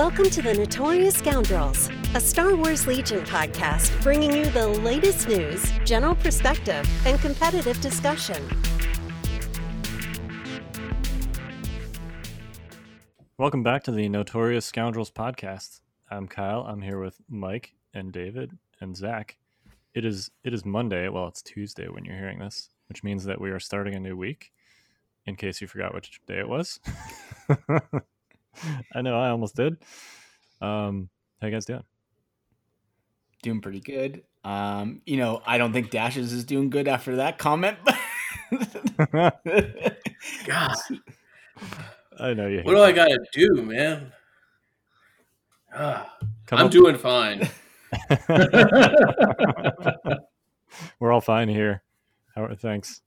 Welcome to the Notorious Scoundrels, a Star Wars Legion podcast bringing you the latest news, general perspective, and competitive discussion. Welcome back to the Notorious Scoundrels podcast. I'm Kyle. I'm here with Mike and David and Zach. It is it is Monday. Well, it's Tuesday when you're hearing this, which means that we are starting a new week. In case you forgot which day it was. I know I almost did. Um, how you guys doing? Doing pretty good. Um, you know, I don't think Dashes is doing good after that comment. But God, I know you. what do I gotta do, man? Ah, Come I'm up- doing fine. We're all fine here. How are, thanks.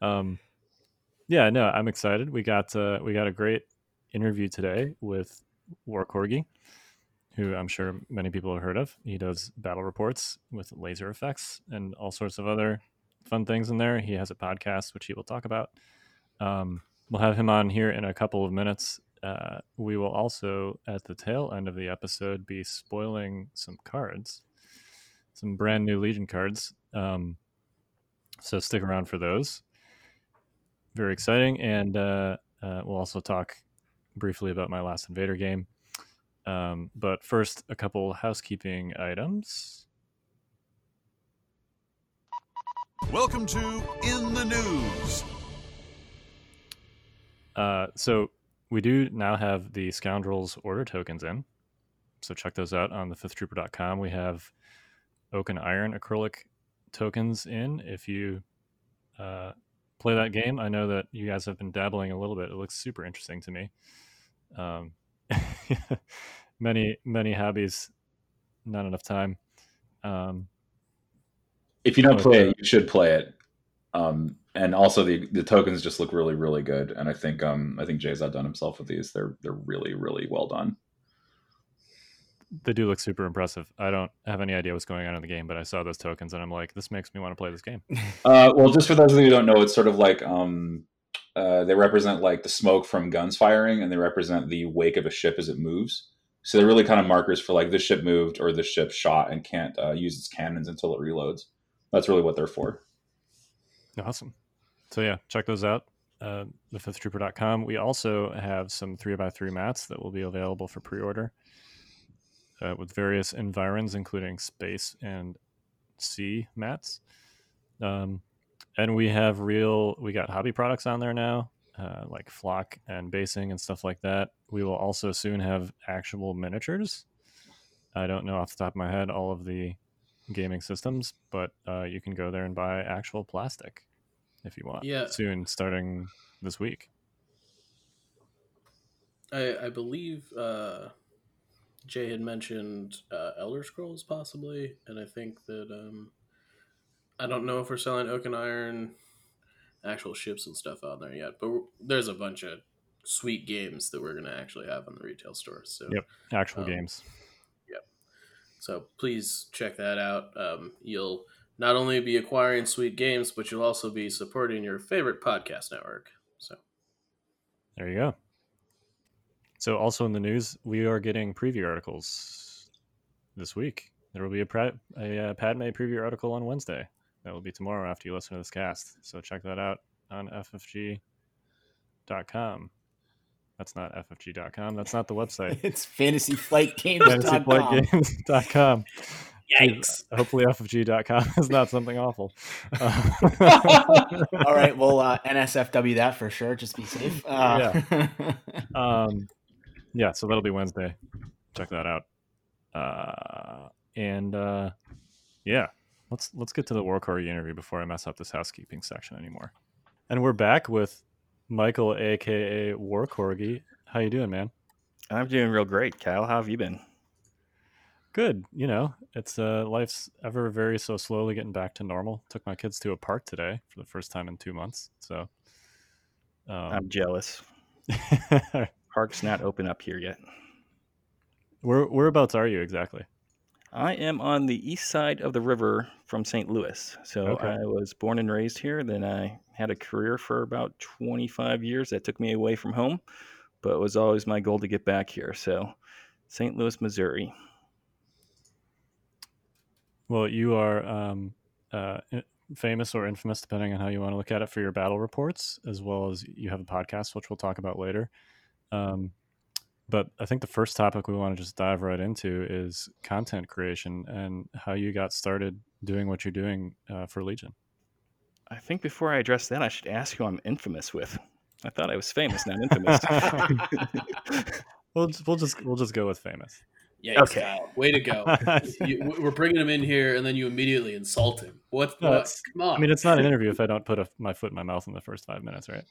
Um, yeah, no, I'm excited. We got uh, we got a great interview today with War Corgi, who I'm sure many people have heard of. He does battle reports with laser effects and all sorts of other fun things in there. He has a podcast which he will talk about. Um, we'll have him on here in a couple of minutes. Uh, we will also, at the tail end of the episode, be spoiling some cards, some brand new Legion cards. Um, so stick around for those. Very exciting, and uh, uh, we'll also talk briefly about my last Invader game. Um, but first, a couple housekeeping items. Welcome to In the News. Uh, so we do now have the Scoundrels order tokens in. So check those out on the fifthtrooper.com. We have oak and iron acrylic tokens in. If you uh, play that game, I know that you guys have been dabbling a little bit. It looks super interesting to me. Um, many, many hobbies, not enough time. Um, if you don't play uh, it, you should play it. Um, and also the the tokens just look really really good, and I think um I think Jay's outdone himself with these. They're they're really really well done. they do look super impressive. I don't have any idea what's going on in the game, but I saw those tokens and I'm like, this makes me want to play this game. Uh, well, just for those of you who don't know, it's sort of like um uh, they represent like the smoke from guns firing, and they represent the wake of a ship as it moves. So they're really kind of markers for like this ship moved or this ship shot and can't uh, use its cannons until it reloads. That's really what they're for. Awesome. So yeah, check those out. Uh, thefifthtrooper.com. We also have some three by three mats that will be available for pre-order uh, with various environs, including space and sea mats. Um, and we have real. We got hobby products on there now, uh, like flock and basing and stuff like that. We will also soon have actual miniatures. I don't know off the top of my head all of the gaming systems, but uh, you can go there and buy actual plastic if you want. Yeah. Soon, starting this week. I, I believe uh, Jay had mentioned uh, Elder Scrolls possibly, and I think that um, I don't know if we're selling oak and iron actual ships and stuff out there yet, but there's a bunch of sweet games that we're gonna actually have on the retail store. So Yep. Actual Um, games. Yep. So please check that out. Um, you'll not only be acquiring sweet games, but you'll also be supporting your favorite podcast network. So There you go. So, also in the news, we are getting preview articles this week. There will be a, pra- a uh, Padme preview article on Wednesday. That will be tomorrow after you listen to this cast. So, check that out on ffg.com. That's not ffg.com. That's not the website. it's fantasyflightgames.com. fantasyflightgames.com. yikes! Hopefully, ffg.com is not something awful. Uh, All right, well, uh, NSFW that for sure. Just be safe. Uh, um, yeah, so that'll be Wednesday. Check that out. Uh, and uh, yeah, let's let's get to the War Corgi interview before I mess up this housekeeping section anymore. And we're back with Michael, aka War Corgi. How you doing, man? I'm doing real great, Kyle. How have you been? Good. You know, it's uh, life's ever very so slowly getting back to normal. Took my kids to a park today for the first time in two months. So, um, I'm jealous. Park's not open up here yet. where whereabouts are you exactly? I am on the east side of the river from St. Louis. So Okay. I was born and raised here. Then I had a career for about 25 years that took me away from home, but it was always my goal to get back here. So St. Louis, Missouri. Well, you are um, uh, famous or infamous, depending on how you want to look at it, for your battle reports, as well as you have a podcast, which we'll talk about later. Um, but I think the first topic we want to just dive right into is content creation and how you got started doing what you're doing uh, for Legion. I think before I address that, I should ask who I'm infamous with. I thought I was famous, not infamous. We'll just, we'll just we'll just go with famous. Yeah, Okay. Kyle. Way to go. you, we're bringing him in here, and then you immediately insult him. What? No, what? Come on. I mean, it's not an interview if I don't put a, my foot in my mouth in the first five minutes, right?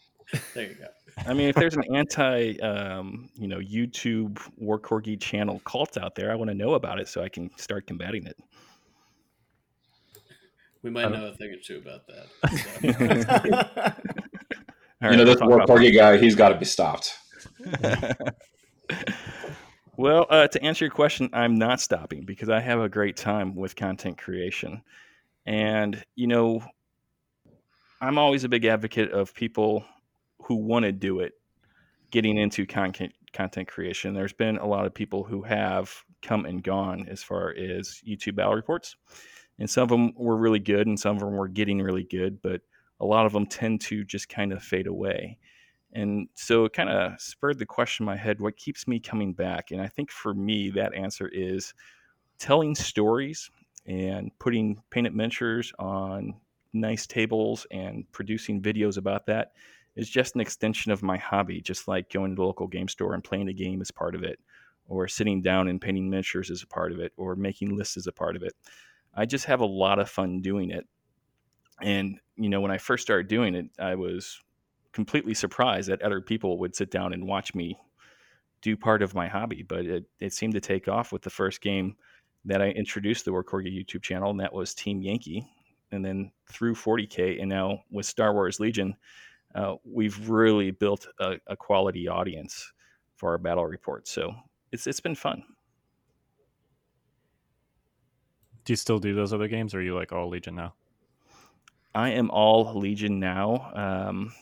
there you go. I mean, if there's an anti, um, you know, YouTube War Corgi channel cult out there, I want to know about it so I can start combating it. We might know a thing or two about that. All you know, this war corgi guy, he's got to be stopped. Well, uh, to answer your question, I'm not stopping because I have a great time with content creation. And, you know, I'm always a big advocate of people who want to do it getting into content content creation. There's been a lot of people who have come and gone as far as YouTube battle reports. And some of them were really good and some of them were getting really good, but a lot of them tend to just kind of fade away. And so it kind of spurred the question in my head what keeps me coming back? And I think for me, that answer is telling stories and putting painted miniatures on nice tables and producing videos about that is just an extension of my hobby, just like going to the local game store and playing a game is part of it, or sitting down and painting miniatures is a part of it, or making lists is a part of it. I just have a lot of fun doing it. And, you know, when I first started doing it, I was completely surprised that other people would sit down and watch me do part of my hobby. But it, it seemed to take off with the first game that I introduced the War Corgi YouTube channel, and that was Team Yankee. And then through 40K, and now with Star Wars Legion, uh, we've really built a, a quality audience for our battle reports. So it's it's been fun. Do you still do those other games, or are you like all Legion now? I am all Legion now. Um,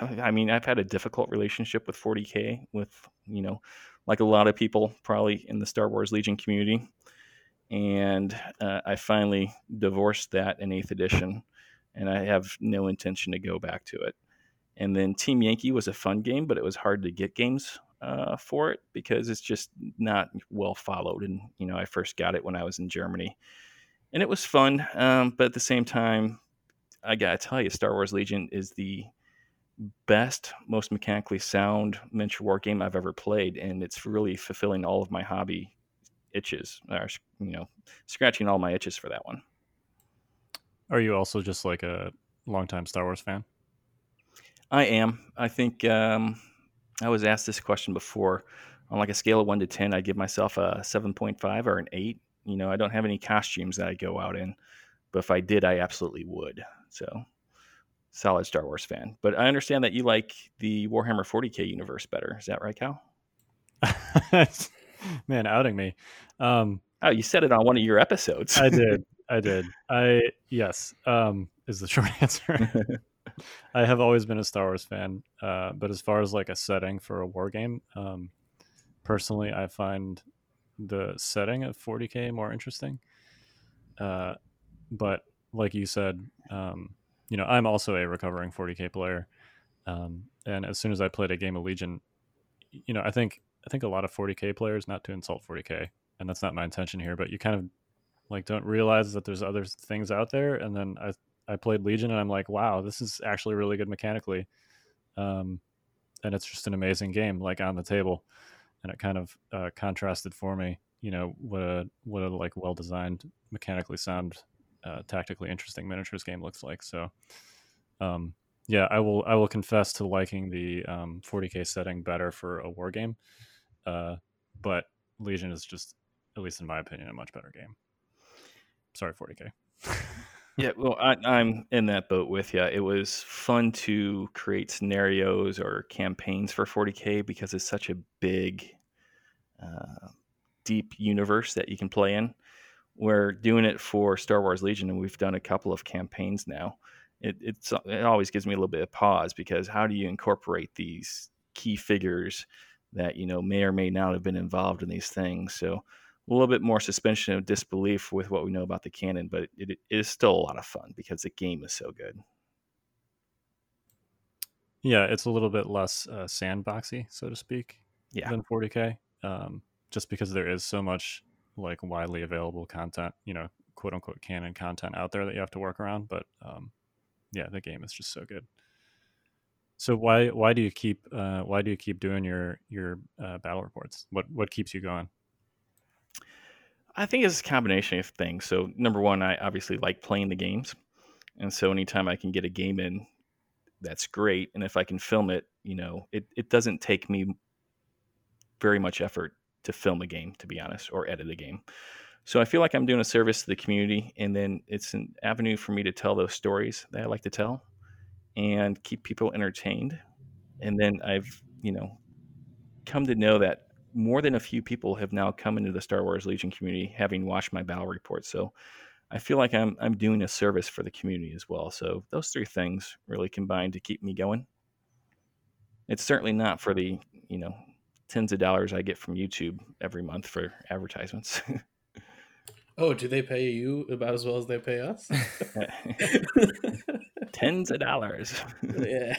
I mean, I've had a difficult relationship with 40K, with, you know, like a lot of people probably in the Star Wars Legion community. And uh, I finally divorced that in 8th edition, and I have no intention to go back to it. And then Team Yankee was a fun game, but it was hard to get games uh, for it because it's just not well followed. And, you know, I first got it when I was in Germany. And it was fun, um, but at the same time, I gotta tell you, Star Wars Legion is the best, most mechanically sound miniature war game I've ever played, and it's really fulfilling all of my hobby itches, or you know, scratching all my itches for that one. Are you also just like a longtime Star Wars fan? I am. I think um, I was asked this question before. On like a scale of one to ten, I give myself a seven point five or an eight. You know, I don't have any costumes that I go out in, but if I did, I absolutely would. So, solid Star Wars fan. But I understand that you like the Warhammer 40k universe better. Is that right, Cal? Man, outing me. Um, Oh, you said it on one of your episodes. I did. I did. I yes. Um, is the short answer. I have always been a Star Wars fan, uh, but as far as like a setting for a war game, um, personally, I find the setting of 40k more interesting. Uh, but like you said, um, you know, I'm also a recovering 40k player, um, and as soon as I played a game of Legion, you know, I think I think a lot of 40k players, not to insult 40k, and that's not my intention here, but you kind of like don't realize that there's other things out there, and then I I played Legion and I'm like, wow, this is actually really good mechanically. Um, and it's just an amazing game, like on the table. And it kind of uh, contrasted for me, you know, what a what a like well designed, mechanically sound, uh, tactically interesting miniatures game looks like. So, um, yeah, I will I will confess to liking the um, 40k setting better for a war game, uh, but Legion is just, at least in my opinion, a much better game. Sorry, 40k. Yeah, well, I, I'm in that boat with you. It was fun to create scenarios or campaigns for 40k because it's such a big, uh, deep universe that you can play in. We're doing it for Star Wars Legion, and we've done a couple of campaigns now. It, it's it always gives me a little bit of pause because how do you incorporate these key figures that you know may or may not have been involved in these things. So a little bit more suspension of disbelief with what we know about the canon, but it, it is still a lot of fun because the game is so good. Yeah, it's a little bit less uh, sandboxy, so to speak, Yeah. than 40k. Um, just because there is so much like widely available content, you know, quote unquote canon content out there that you have to work around. But um, yeah, the game is just so good. So why why do you keep uh, why do you keep doing your your uh, battle reports? What what keeps you going? I think it's a combination of things. So number one, I obviously like playing the games, and so anytime I can get a game in, that's great. And if I can film it, you know, it it doesn't take me very much effort to film a game, to be honest, or edit a game. So I feel like I'm doing a service to the community, and then it's an avenue for me to tell those stories that I like to tell, and keep people entertained. And then I've you know come to know that more than a few people have now come into the Star Wars Legion community having watched my battle report. So I feel like I'm I'm doing a service for the community as well. So those three things really combine to keep me going. It's certainly not for the, you know, tens of dollars I get from YouTube every month for advertisements. Oh, do they pay you about as well as they pay us? tens of dollars. yeah.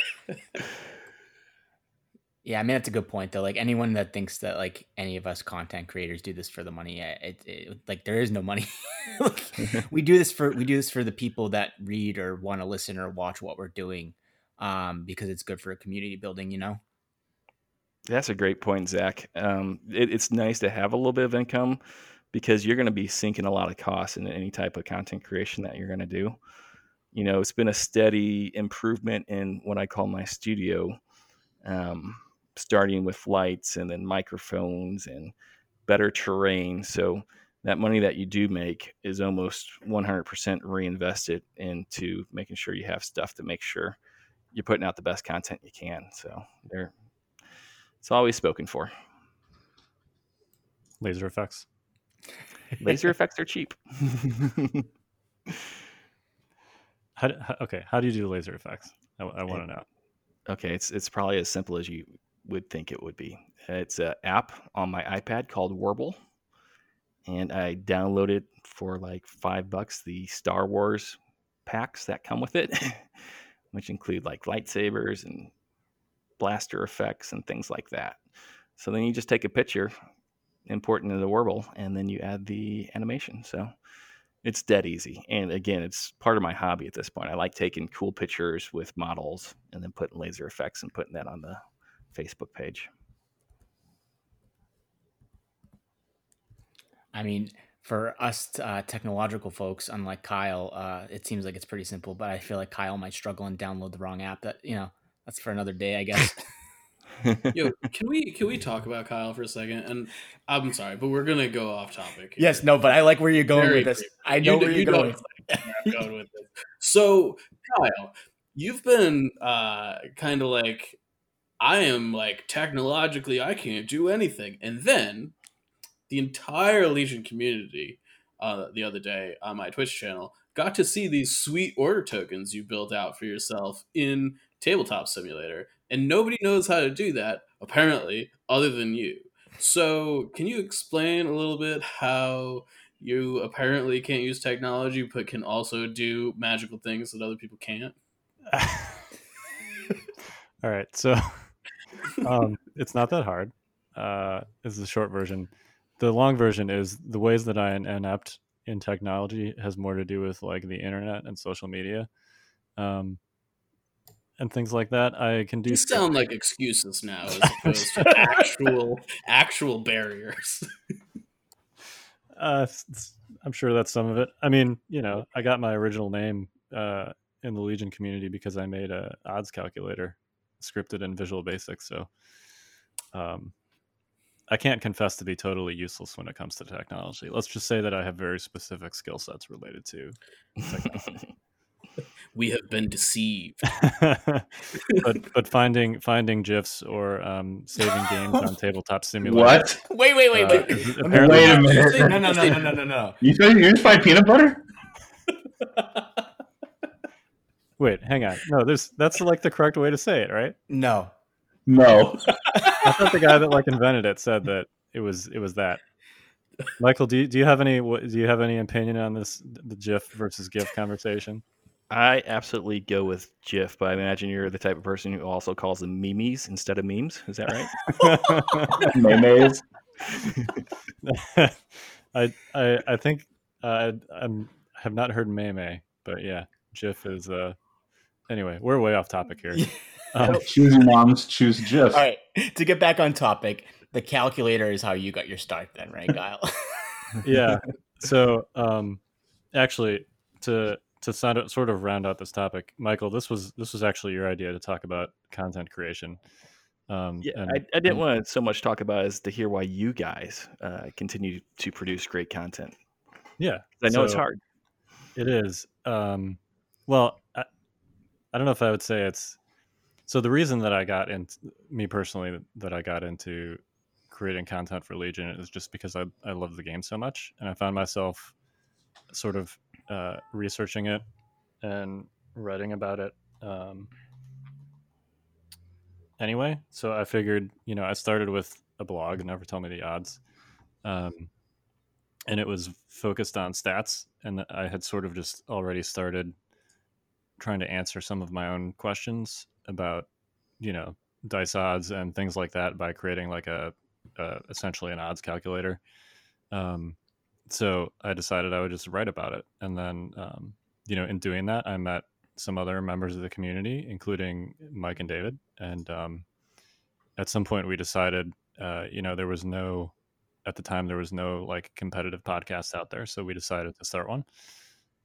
Yeah, I mean that's a good point though. Like anyone that thinks that like any of us content creators do this for the money, it, it like there is no money. like, we do this for we do this for the people that read or want to listen or watch what we're doing, um, because it's good for community building. You know. That's a great point, Zach. Um, it, it's nice to have a little bit of income because you're going to be sinking a lot of costs in any type of content creation that you're going to do. You know, it's been a steady improvement in what I call my studio, um, starting with lights and then microphones and better terrain. So that money that you do make is almost 100% reinvested into making sure you have stuff to make sure you're putting out the best content you can. So they're it's always spoken for. Laser effects. Laser effects are cheap. How, do- how okay? How do you do laser effects? I, I want to eh, know. okay, it's it's probably as simple as you would think it would be. It's an app on my iPad called Warble, and I downloaded for like five bucks the Star Wars packs that come with it, which include like lightsabers and blaster effects and things like that. So then you just take a picture, import into the Warble, and then you add the animation. So it's dead easy. And again, it's part of my hobby at this point. I like taking cool pictures with models and then putting laser effects and putting that on the Facebook page. I mean, for us uh, technological folks, unlike Kyle, uh, it seems like it's pretty simple. But I feel like Kyle might struggle and download the wrong app. That you know, that's for another day, I guess. Yo, can we can we talk about Kyle for a second? And I'm sorry, but we're gonna go off topic. here. yes, no, but I like where you're going Very with this. briefly. I know You where d- you're you know going. exactly where I'm going with this. So, Kyle, you've been uh, kind of like, I am like technologically, I can't do anything, and then the entire Legion community uh, the other day on my Twitch channel got to see these sweet order tokens you built out for yourself in Tabletop Simulator, and nobody knows how to do that apparently, other than you. So, can you explain a little bit how? you apparently can't use technology but can also do magical things that other people can't All right, so um, it's not that hard. Uh, is the short version. The long version is the ways that I am inept in technology has more to do with like the internet and social media, um, and things like that. I can do. these sound like excuses now as opposed to actual actual barriers Uh, I'm sure that's some of it. I mean, you know, I got my original name uh, in the Legion community because I made a odds calculator scripted in Visual Basic. So, um, I can't confess to be totally useless when it comes to technology. Let's just say that I have very specific skill sets related to technology. We have been deceived but but finding finding gifs or um, saving games on tabletop simulator. What? Wait, wait, wait, uh, wait. is Let me- apparently Wait a minute. No, no, no, no, no, no, no. You said you just find peanut butter? Wait, hang on. No, there's that's like the correct way to say it, right? No. No. I thought the guy that like invented it said that it was it was that. Michael, do you, do you have any what, do you have any opinion on this the GIF versus GIF conversation? I absolutely go with GIF, but I imagine you're the type of person who also calls them memes instead of memes. Is that right? Memes. I I I think uh, I I'm, have not heard meme, but yeah, GIF is uh. Anyway, we're way off topic here. Um, choose moms, choose GIF. All right, to get back on topic, the calculator is how you got your start, then, right, Kyle? yeah. So, um, actually, to to sort of, round out this topic, Michael, this was this was actually your idea to talk about content creation. Um, Yeah, and- I, I didn't and- want to so much talk about as to hear why you guys uh, continue to produce great content. Yeah, I know it's hard. It is. Um, well, I, I don't know if I would say it's. So the reason that I got into me personally that I got into creating content for Legion is just because I I love the game so much, and I found myself sort of uh, researching it and writing about it. Um, anyway, so I figured, you know, I started with a blog, Never Tell Me the Odds, um, and it was focused on stats, and I had sort of just already started trying to answer some of my own questions about, you know, dice odds and things like that by creating like a, a essentially an odds calculator. Um, so I decided I would just write about it, and then, um, you know, in doing that, I met some other members of the community, including Mike and David. And um, at some point, we decided, uh, you know, there was no, at the time, there was no like competitive podcast out there. So we decided to start one.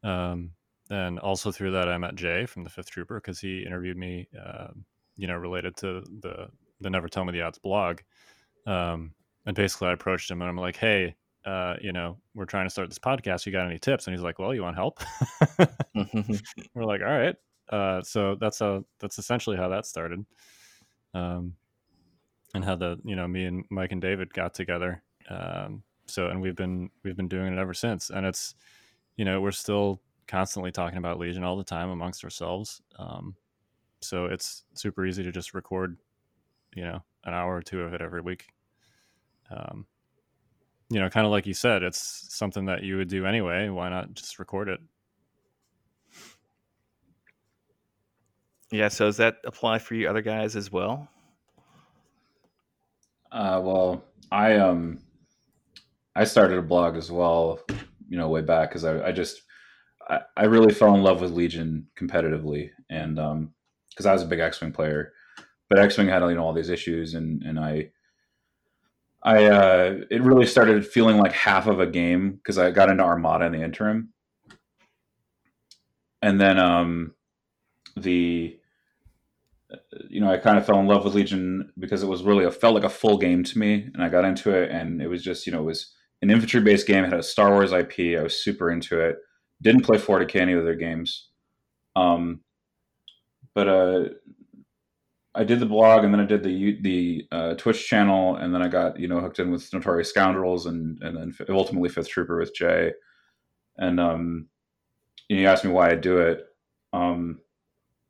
Um, and also through that, I met Jay from the Fifth Trooper because he interviewed me, uh, you know, related to the the Never Tell Me the Odds blog. Um, and basically, I approached him and I'm like, hey, uh, you know, we're trying to start this podcast. You got any tips? And he's like, well, you want help? we're like, all right. Uh, so that's how that's essentially how that started, um, and how the you know me and Mike and David got together. Um, so and we've been we've been doing it ever since, and it's you know we're still constantly talking about Legion all the time amongst ourselves. Um, so it's super easy to just record, you know, an hour or two of it every week. Um, you know, kind of like you said, it's something that you would do anyway. Why not just record it? yeah, so does that apply for you other guys as well? Uh, well, I um, I started a blog as well, you know, way back because I, I just I, I really fell in love with Legion competitively, and um, because I was a big X Wing player, but X Wing had you know all these issues, and and I I uh, it really started feeling like half of a game because I got into Armada in the interim, and then um, the you know, I kind of fell in love with Legion because it was really a felt like a full game to me, and I got into it, and it was just you know it was an infantry based game. It had a Star Wars IP. I was super into it. Didn't play 40k any of their games, um, but uh, I did the blog, and then I did the the uh, Twitch channel, and then I got you know hooked in with Notorious Scoundrels, and and then ultimately Fifth Trooper with Jay, and um, you asked me why I do it. Um,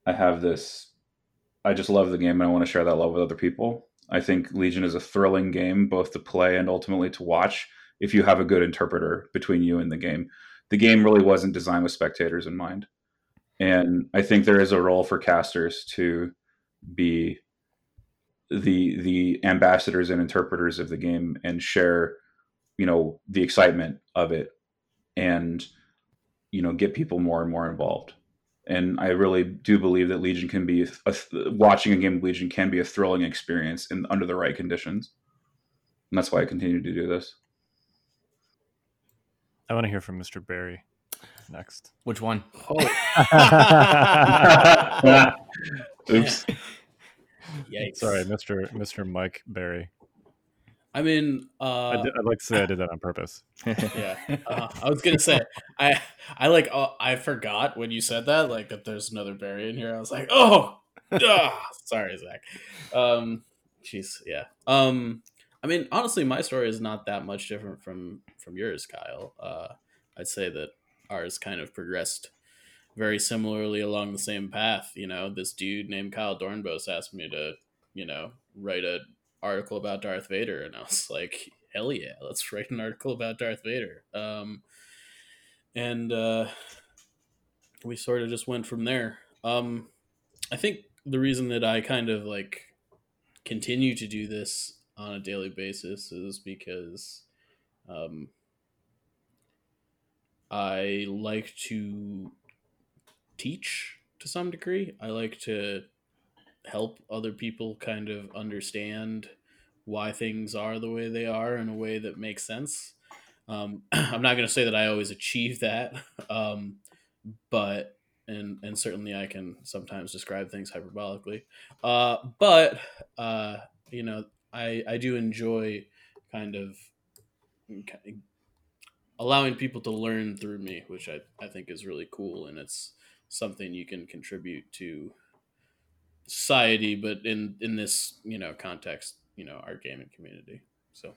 I have this I just love the game and I want to share that love with other people. I think Legion is a thrilling game, both to play and ultimately to watch, if you have a good interpreter between you and the game. The game really wasn't designed with spectators in mind. And I think there is a role for casters to be the the ambassadors and interpreters of the game and share, you know, the excitement of it and you know, get people more and more involved and I really do believe that Legion can be a, watching a game of Legion can be a thrilling experience in under the right conditions, and that's why I continue to do this. I want to hear from Mr. Barry next. Which one? Oh. Oops. Yikes. Sorry, Mr. Mr. Mike Barry. I mean, I uh, did, I'd like to say I did that on purpose. yeah. Uh, I was gonna say, I, I like, uh, I forgot when you said that, like that. There's another Barry in here. I was like, oh, ah, sorry, Zach. Um, jeez, yeah. Um, I mean, honestly, my story is not that much different from from yours, Kyle. Uh, I'd say that ours kind of progressed very similarly along the same path. You know, this dude named Kyle Dornbos asked me to, you know, write an article about Darth Vader, and I was like, hell yeah, let's write an article about Darth Vader. Um, and uh, we sort of just went from there. Um, I think the reason that I kind of like continue to do this on a daily basis is because um, I like to teach to some degree. I like to help other people kind of understand why things are the way they are in a way that makes sense. Um, I'm not going to say that I always achieve that, um, but and and certainly I can sometimes describe things hyperbolically. Uh, but uh, you know, I I do enjoy kind of allowing people to learn through me, which I, I think is really cool, and it's something you can contribute to society, but in in this you know context, you know, our gaming community. So.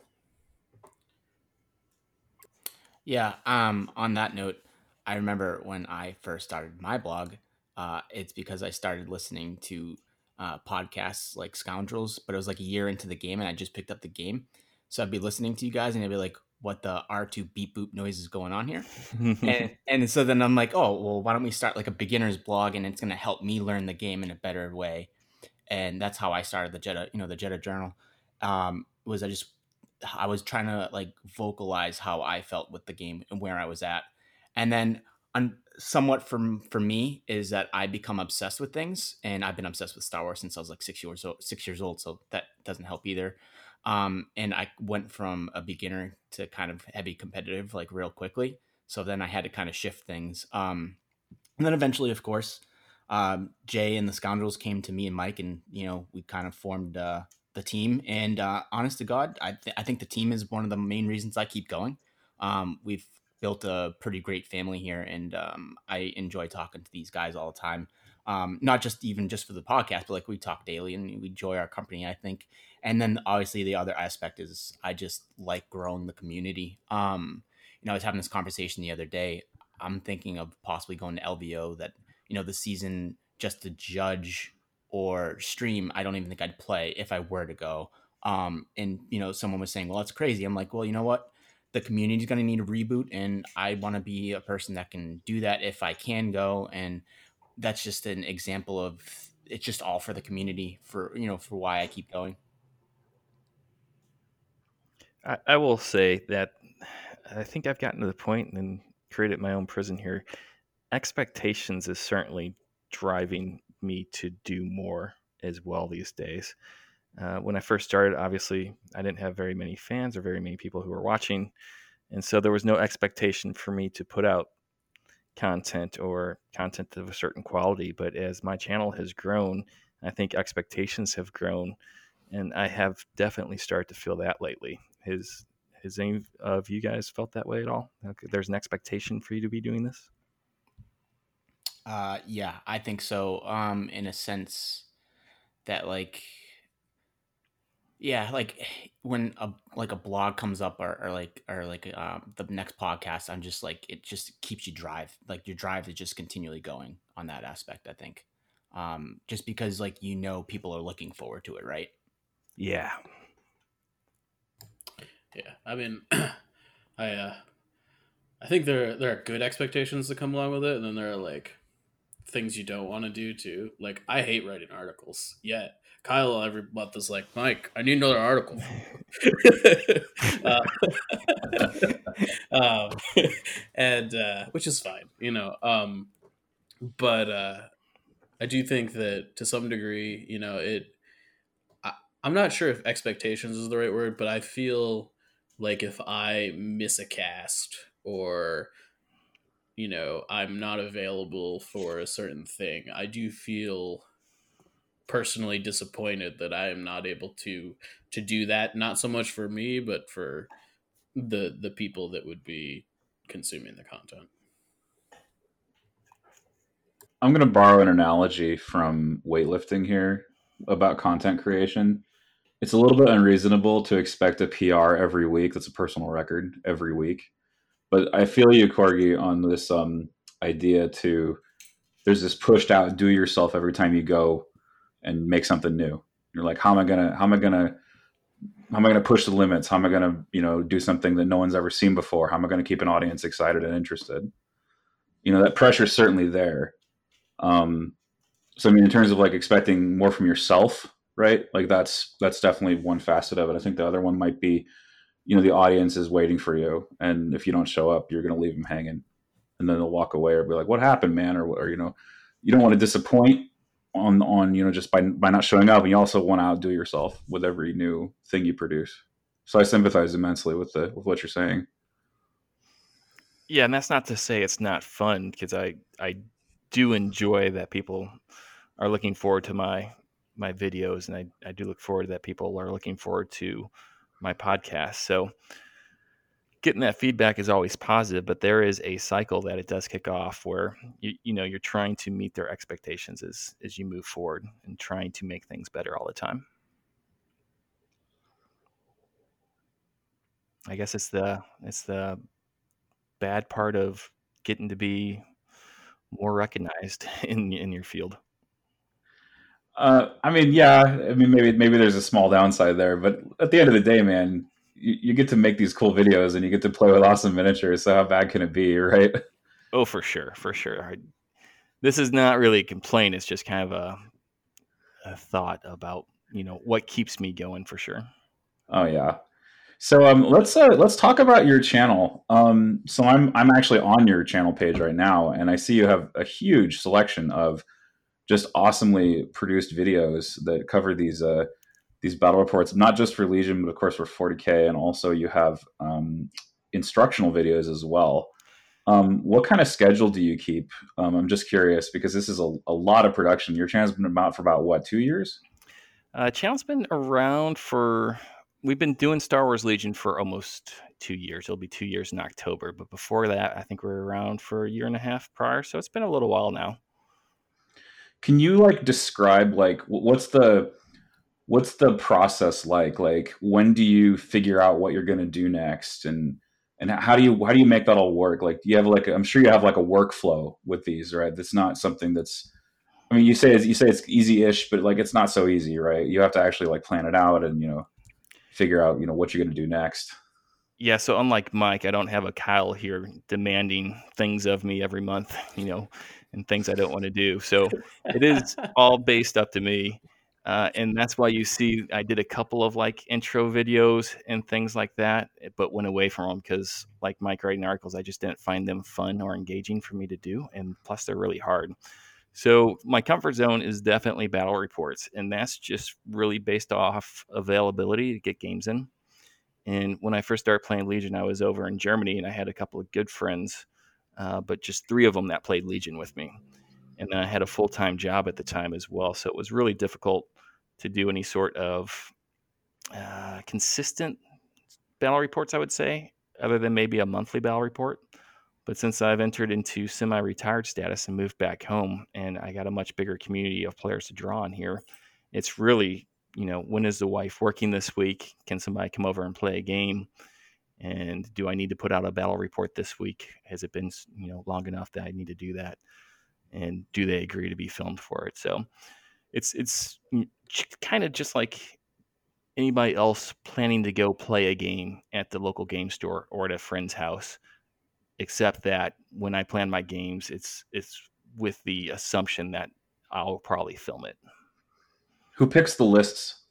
Yeah. Um. On that note, I remember when I first started my blog. Uh, it's because I started listening to uh, podcasts like Scoundrels, but it was like a year into the game, and I just picked up the game. So I'd be listening to you guys, and I'd be like, "What the R two beep boop noise is going on here?" and and so then I'm like, "Oh, well, why don't we start like a beginner's blog, and it's going to help me learn the game in a better way." And that's how I started the Jetta, you know, the Jetta Journal. Um, was I just I was trying to like vocalize how I felt with the game and where I was at and then un- somewhat from for me is that I become obsessed with things, and I've been obsessed with Star Wars since I was like six years old. Six years old, so that doesn't help either. Um, and I went from a beginner to kind of heavy competitive like real quickly. So then I had to kind of shift things. Um, and then eventually, of course, um, Jay and the Scoundrels came to me and Mike, and you know we kind of formed uh, the team. And uh, honest to God, I, th- I think the team is one of the main reasons I keep going. Um, we've built a pretty great family here, and um, I enjoy talking to these guys all the time. Um, not just even just for the podcast, but like we talk daily and we enjoy our company. I think, and then obviously the other aspect is I just like growing the community. Um, you know, I was having this conversation the other day. I'm thinking of possibly going to LVO. That you know, the season just to judge or stream. I don't even think I'd play if I were to go. Um, and you know, someone was saying, "Well, that's crazy." I'm like, "Well, you know what? the community is going to need a reboot and i want to be a person that can do that if i can go and that's just an example of it's just all for the community for you know for why i keep going i, I will say that i think i've gotten to the point and created my own prison here expectations is certainly driving me to do more as well these days uh, when I first started, obviously, I didn't have very many fans or very many people who were watching. And so there was no expectation for me to put out content or content of a certain quality. But as my channel has grown, I think expectations have grown. And I have definitely started to feel that lately. Has, has any of you guys felt that way at all? There's an expectation for you to be doing this? Uh, yeah, I think so. Um, in a sense that like yeah, like when a like a blog comes up or, or like or like um, the next podcast, I'm just like it just keeps you drive like your drive is just continually going on that aspect. I think, um, just because like you know people are looking forward to it, right? Yeah, yeah. I mean, I uh, I think there there are good expectations that come along with it, and then there are like things you don't want to do too. Like I hate writing articles yet Kyle every month is like, Mike, I need another article. uh, um, and uh, which is fine, you know. Um, but uh, I do think that to some degree, you know, it. I, I'm not sure if expectations is the right word, but I feel like if I miss a cast or you know i'm not available for a certain thing i do feel personally disappointed that I am not able to to do that. Not so much for me, but for the the people that would be consuming the content. I'm going to borrow an analogy from weightlifting here about content creation. It's a little bit unreasonable to expect a PR every week. That's a personal record every week. But I feel you, Corgi, on this um, idea to there's this pushed out do yourself every time you go and make something new. You're like, how am I gonna how am I gonna how am I gonna push the limits? How am I gonna you know do something that no one's ever seen before? How am I gonna keep an audience excited and interested? You know that pressure is certainly there. Um, so I mean, in terms of like expecting more from yourself, right? Like that's that's definitely one facet of it. I think the other one might be, you know, the audience is waiting for you, and if you don't show up, you're gonna leave them hanging, and then they'll walk away or be like, "What happened, man?" Or, or you know, you don't want to disappoint on on you know just by by not showing up and you also want to outdo yourself with every new thing you produce. So i sympathize immensely with the with what you're saying. Yeah and that's not to say it's not fun because i i do enjoy that people are looking forward to my my videos and i i do look forward that people are looking forward to my podcast. So getting that feedback is always positive, but there is a cycle that it does kick off where you you know you're trying to meet their expectations as as you move forward and trying to make things better all the time. I guess it's the it's the bad part of getting to be more recognized in in your field. Uh, I mean, yeah. I mean, maybe maybe there's a small downside there, but at the end of the day, man, you, you get to make these cool videos and you get to play with awesome miniatures. So how bad can it be, right? Oh, for sure, for sure. I, this is not really a complaint. It's just kind of a a thought about you know what keeps me going for sure. Oh yeah. So um, let's uh, let's talk about your channel. Um, so I'm I'm actually on your channel page right now, and I see you have a huge selection of just awesomely produced videos that cover these uh, these battle reports, not just for Legion, but of course for 40k, and also you have um, instructional videos as well. Um, what kind of schedule do you keep? Um, I'm just curious because this is a, a, lot of production. Your channel's been about for about what two years? Uh, channel's been around for. We've been doing Star Wars Legion for almost two years. It'll be two years in October, but before that, I think we are around for a year and a half prior. So it's been a little while now. Can you like describe like what's the what's the process like? Like when do you figure out what you're going to do next? And and how do you how do you make that all work? Like do you have like i'm sure you have like a workflow with these right? That's not something that's i mean you say you say it's easy-ish but like it's not so easy right? You have to actually like plan it out and you know figure out you know what you're going to do next. Yeah so unlike mike i don't have a kyle here demanding things of me every month you know and things i don't want to do. So it is all based up to me uh, and that's why you see I did a couple of like intro videos and things like that, eh, but went away from them because, like Mike writing articles, I just didn't find them fun or engaging for me to do, and plus they're really hard. So my comfort zone is definitely battle reports, and that's just really based off availability to get games in. And when I first started playing Legion, I was over in Germany, and I had a couple of good friends, uh, but just three of them that played Legion with me and then I had a full time job at the time as well. So it was really difficult to do any sort of uh, consistent battle reports, I would say, other than maybe a monthly battle report. But since I've entered into semi retired status and moved back home, and I got a much bigger community of players to draw on here, it's really, you know, when is the wife working this week? Can somebody come over and play a game? And do I need to put out a battle report this week? Has it been, you know, long enough that I need to do that? And do they agree to be filmed for it? So it's it's kind of just like anybody else planning to go play a game at the local game store or at a friend's house except that when I plan my games it's it's with the assumption that I'll probably film it. Who picks the lists?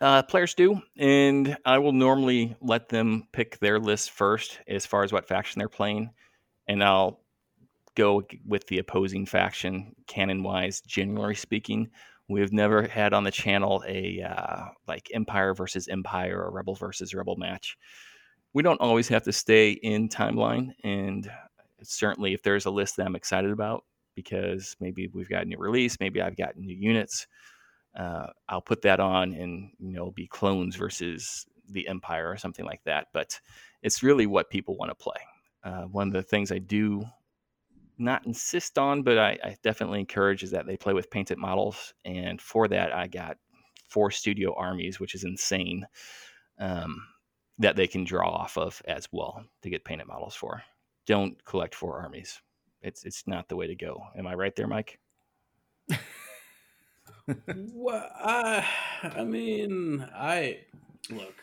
Uh, players do, and I will normally let them pick their list first as far as what faction they're playing, and I'll go with the opposing faction canon wise generally speaking. We've never had on the channel a uh, like empire versus empire or rebel versus rebel match. We don't always have to stay in timeline and certainly if there's a list that i'm excited about because maybe we've got a new release maybe i've got new units uh, i'll put that on and you know be clones versus the empire or something like that. But it's really what people want to play. Uh, one of the things i do not insist on, but I, I, definitely encourage is that they play with painted models. And for that, I got four studio armies, which is insane, um, that they can draw off of as well to get painted models for. Don't collect four armies. It's it's not the way to go. Am I right there, Mike? well, I, I mean, I look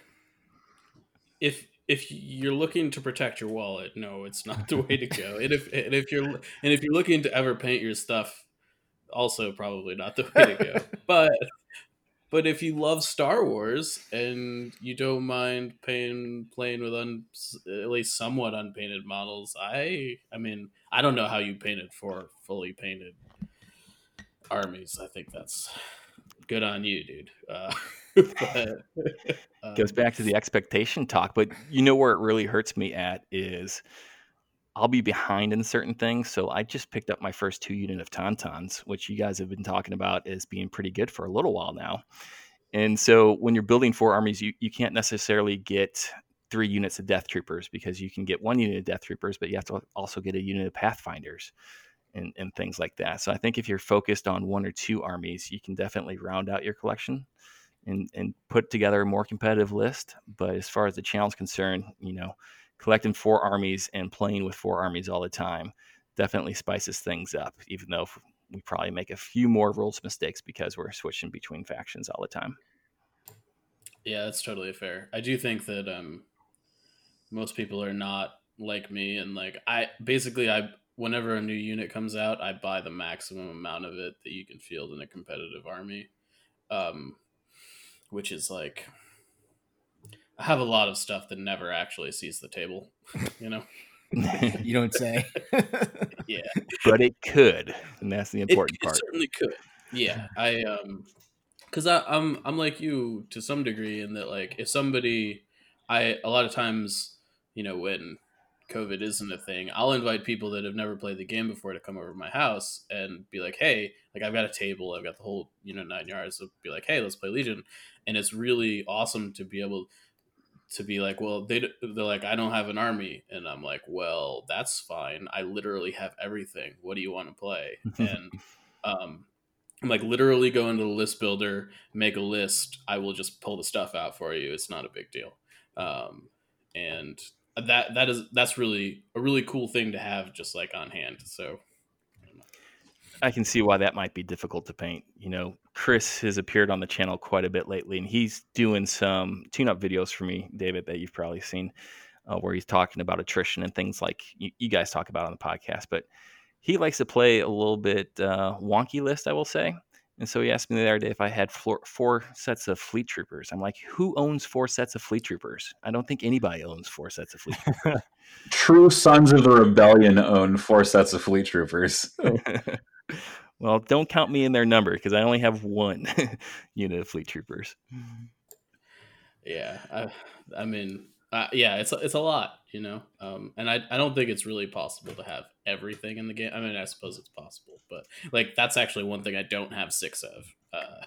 if if you're looking to protect your wallet, no, it's not the way to go. and if and if you're and if you're looking to ever paint your stuff, also probably not the way to go. but but if you love Star Wars and you don't mind paying playing with un, at least somewhat unpainted models, I I mean I don't know how you painted for fully painted armies. I think that's good on you, dude. Uh, but, uh, Goes back to the expectation talk, but you know where it really hurts me at is I'll be behind in certain things. So I just picked up my first two unit of Tauntauns, which you guys have been talking about as being pretty good for a little while now. And so when you're building four armies, you, you can't necessarily get three units of Death Troopers because you can get one unit of Death Troopers, but you have to also get a unit of Pathfinders and, and things like that. So I think if you're focused on one or two armies, you can definitely round out your collection and, and put together a more competitive list. But as far as the is concerned, you know, collecting four armies and playing with four armies all the time definitely spices things up, even though we probably make a few more rules mistakes because we're switching between factions all the time. Yeah, that's totally fair. I do think that um, most people are not like me, and like I basically I whenever a new unit comes out, I buy the maximum amount of it that you can field in a competitive army, um, which is like I have a lot of stuff that never actually sees the table, you know. you don't say. yeah, but it could, and that's the important it, part. It certainly could. Yeah, I um, because I'm I'm like you to some degree in that like if somebody, I a lot of times you know when COVID isn't a thing, I'll invite people that have never played the game before to come over to my house and be like, hey, like I've got a table, I've got the whole you know nine yards. So be like, hey, let's play Legion, and it's really awesome to be able to be like, well, they they're like, I don't have an army, and I'm like, well, that's fine. I literally have everything. What do you want to play? and um, I'm like, literally go into the list builder, make a list. I will just pull the stuff out for you. It's not a big deal. Um, and that that is that's really a really cool thing to have just like on hand. So I can see why that might be difficult to paint. You know, Chris has appeared on the channel quite a bit lately, and he's doing some tune-up videos for me, David, that you've probably seen, uh, where he's talking about attrition and things like you, you, guys talk about on the podcast. But he likes to play a little bit uh, wonky list, I will say. And so he asked me the other day if I had four, four sets of fleet troopers. I'm like, who owns four sets of fleet troopers? I don't think anybody owns four sets of fleet troopers. True Sons of the Rebellion own four sets of fleet troopers. well, don't count me in their number because I only have one unit of fleet troopers. Mm-hmm. Yeah, I, I mean, uh, yeah, it's it's a lot, you know, um, and I I don't think it's really possible to have everything in the game. I mean, I suppose it's possible, but like that's actually one thing I don't have six of. Uh,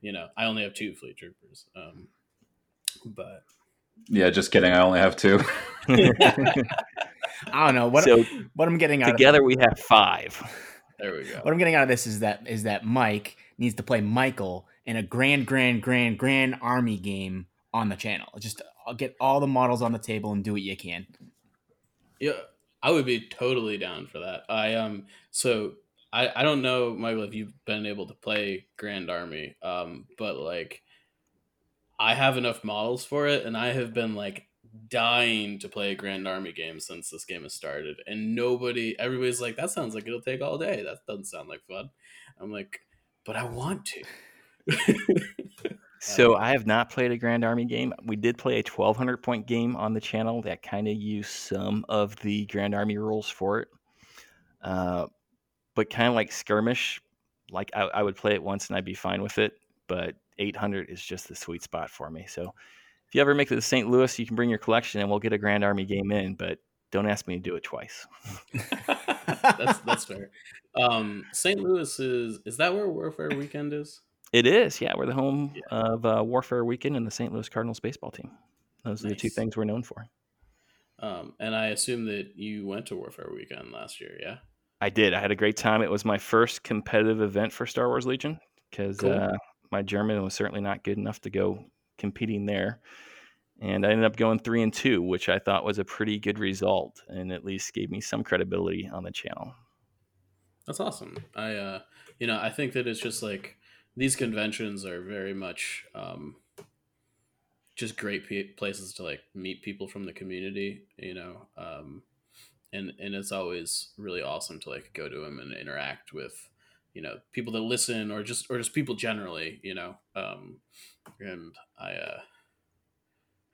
you know, I only have two fleet troopers. Um, but yeah, just kidding. I only have two. I don't know what so what I'm getting out together. we have five. There we go. What I'm getting out of this is that is that Mike needs to play Michael in a grand, grand, grand, grand army game on the channel. Just get all the models on the table and do what you can. Yeah, I would be totally down for that. I um so I I don't know Michael if you've been able to play Grand Army um but like I have enough models for it and I have been like dying to play a Grand Army game since this game has started and nobody everybody's like that sounds like it'll take all day. That doesn't sound like fun. I'm like but I want to. So I have not played a Grand Army game. We did play a 1200 point game on the channel that kind of used some of the Grand Army rules for it. Uh, but kind of like skirmish, like I, I, would play it once and I'd be fine with it. But 800 is just the sweet spot for me. So if you ever make it to St. Louis, you can bring your collection and we'll get a Grand Army game in. But don't ask me to do it twice. that's that's fair. Um, St. Louis is is that where Warfare Weekend is? It is, yeah. We're the home yeah. of uh, Warfare Weekend and the St. Louis Cardinals baseball team. Those nice. are the two things we're known for. Um, and I assume that you went to Warfare Weekend last year, yeah? I did. I had a great time. It was my first competitive event for Star Wars Legion because cool. uh, my German was certainly not good enough to go competing there. And I ended up going three and two, which I thought was a pretty good result, and at least gave me some credibility on the channel. That's awesome. I, uh, you know, I think that it's just like these conventions are very much um, just great p- places to like meet people from the community, you know. Um, and and it's always really awesome to like go to them and interact with you know people that listen or just or just people generally you know um and i uh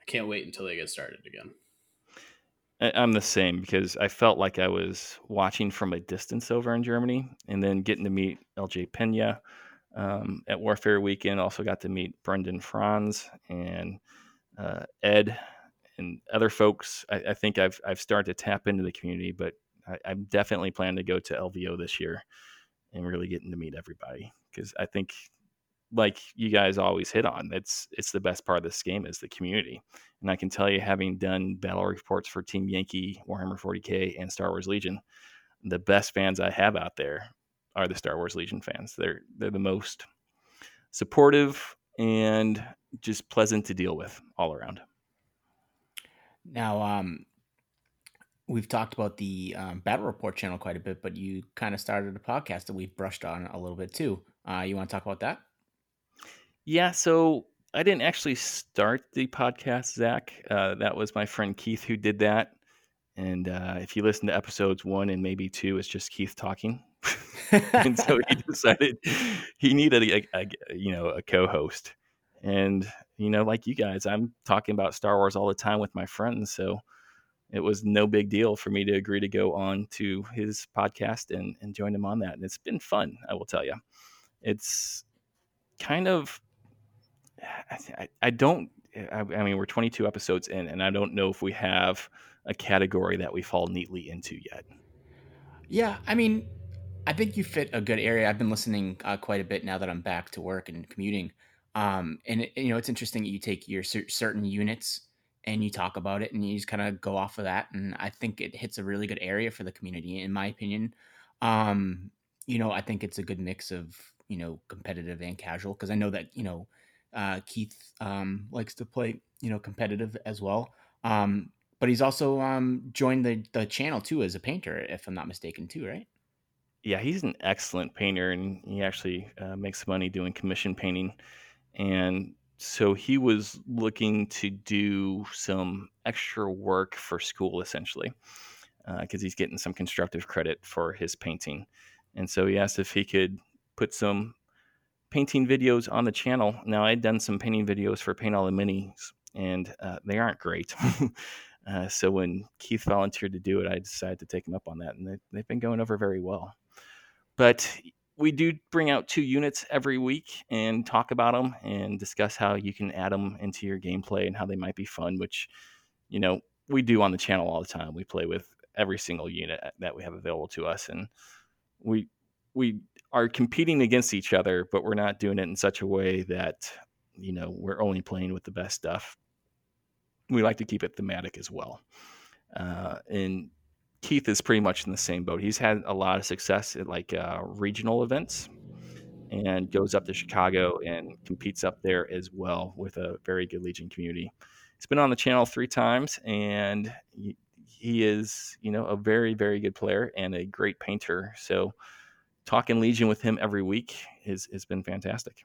i can't wait until they get started again i'm the same because i felt like i was watching from a distance over in germany and then getting to meet lj pena um, at warfare weekend also got to meet brendan franz and uh, ed and other folks. I, I, think i've i've started to tap into the community but I, i'm definitely planning to go to lvo this year and really getting to meet everybody because I think like you guys always hit on it's it's the best part of this game is the community. And i can tell you having done battle reports for team yankee warhammer 40k and star wars legion the best fans i have out there are the star wars legion fans they're they're the most supportive and just pleasant to deal with all around now um we've talked about the um, battle report channel quite a bit, but you kind of started a podcast that we've brushed on a little bit too. Uh, you want to talk about that? Yeah. So I didn't actually start the podcast, Zach. Uh, that was my friend Keith who did that. And uh, if you listen to episodes one and maybe two, it's just Keith talking. and so he decided he needed a, a, you know a co-host. And you know, like you guys, I'm talking about Star Wars all the time with my friends. So it was no big deal for me to agree to go on to his podcast and, and join him on that. And it's been fun, I will tell you. It's kind of, I, I don't, I, I mean, we're 22 episodes in, and I don't know if we have a category that we fall neatly into yet. Yeah, I mean, I think you fit a good area. I've been listening uh, quite a bit now that I'm back to work and commuting. Um, and it, you know, it's interesting that you take your cer- certain units and you talk about it and you just kind of go off of that and i think it hits a really good area for the community in my opinion um you know i think it's a good mix of you know competitive and casual because i know that you know uh keith um likes to play you know competitive as well um but he's also um joined the the channel too as a painter if i'm not mistaken too right yeah he's an excellent painter and he actually uh, makes money doing commission painting and so he was looking to do some extra work for school essentially because uh, he's getting some constructive credit for his painting and so he asked if he could put some painting videos on the channel. Now i'd done some painting videos for paint all the minis and uh, they aren't great uh, so when keith volunteered to do it i decided to take him up on that and they, they've been going over very well but we do bring out two units every week and talk about them and discuss how you can add them into your gameplay and how they might be fun which you know we do on the channel all the time. We play with every single unit that we have available to us and we we are competing against each other but we're not doing it in such a way that you know we're only playing with the best stuff. We like to keep it thematic as well. Uh, and Keith is pretty much in the same boat. He's had a lot of success at like uh, regional events and goes up to Chicago and competes up there as well with a very good Legion community. He's been on the channel three times and he, he is, you know, a very, very good player and a great painter. So talking Legion with him every week is, has been fantastic.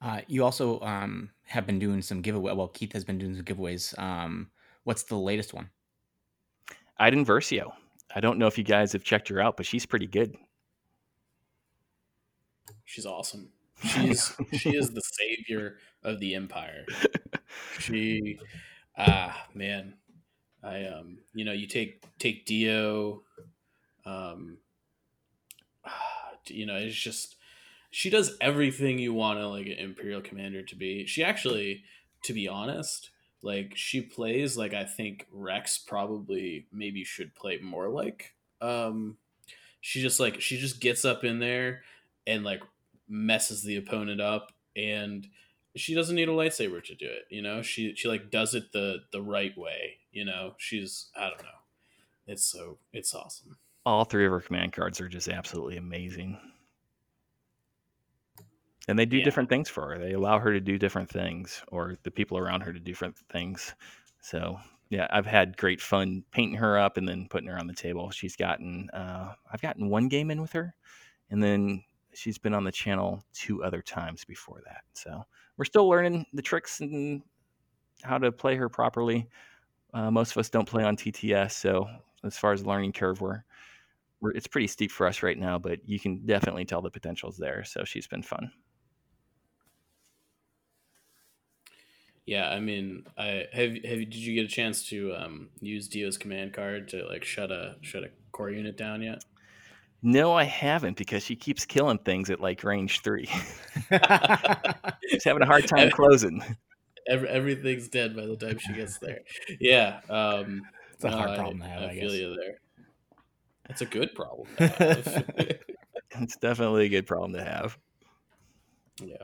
Uh, you also um, have been doing some giveaway. Well, Keith has been doing some giveaways. Um, what's the latest one? Iden Versio. I don't know if you guys have checked her out, but she's pretty good. She's awesome. She's she is the savior of the empire. She ah man. I um you know, you take take Dio um you know, it's just she does everything you want a like an imperial commander to be. She actually to be honest, like she plays like I think Rex probably maybe should play more like. Um she just like she just gets up in there and like messes the opponent up and she doesn't need a lightsaber to do it, you know? She she like does it the the right way, you know? She's I don't know. It's so it's awesome. All three of her command cards are just absolutely amazing and they do yeah. different things for her. They allow her to do different things, or the people around her to do different things. So yeah, I've had great fun painting her up and then putting her on the table. She's gotten uh, I've gotten one game in with her, and then she's been on the channel two other times before that. So we're still learning the tricks and how to play her properly. Uh, most of us don't play on TTS, so as far as learning curve, we're, we're it's pretty steep for us right now. But you can definitely tell the potential's there. So she's been fun. Yeah, I mean, I have. Have did you get a chance to um, use Dio's command card to like shut a shut a core unit down yet? No, I haven't because she keeps killing things at like range three. She's having a hard time closing. Every, everything's dead by the time she gets there. Yeah, um, It's a no, hard I- problem to have, I feel guess. you there. It's a good problem. To have. It's definitely a good problem to have. yeah.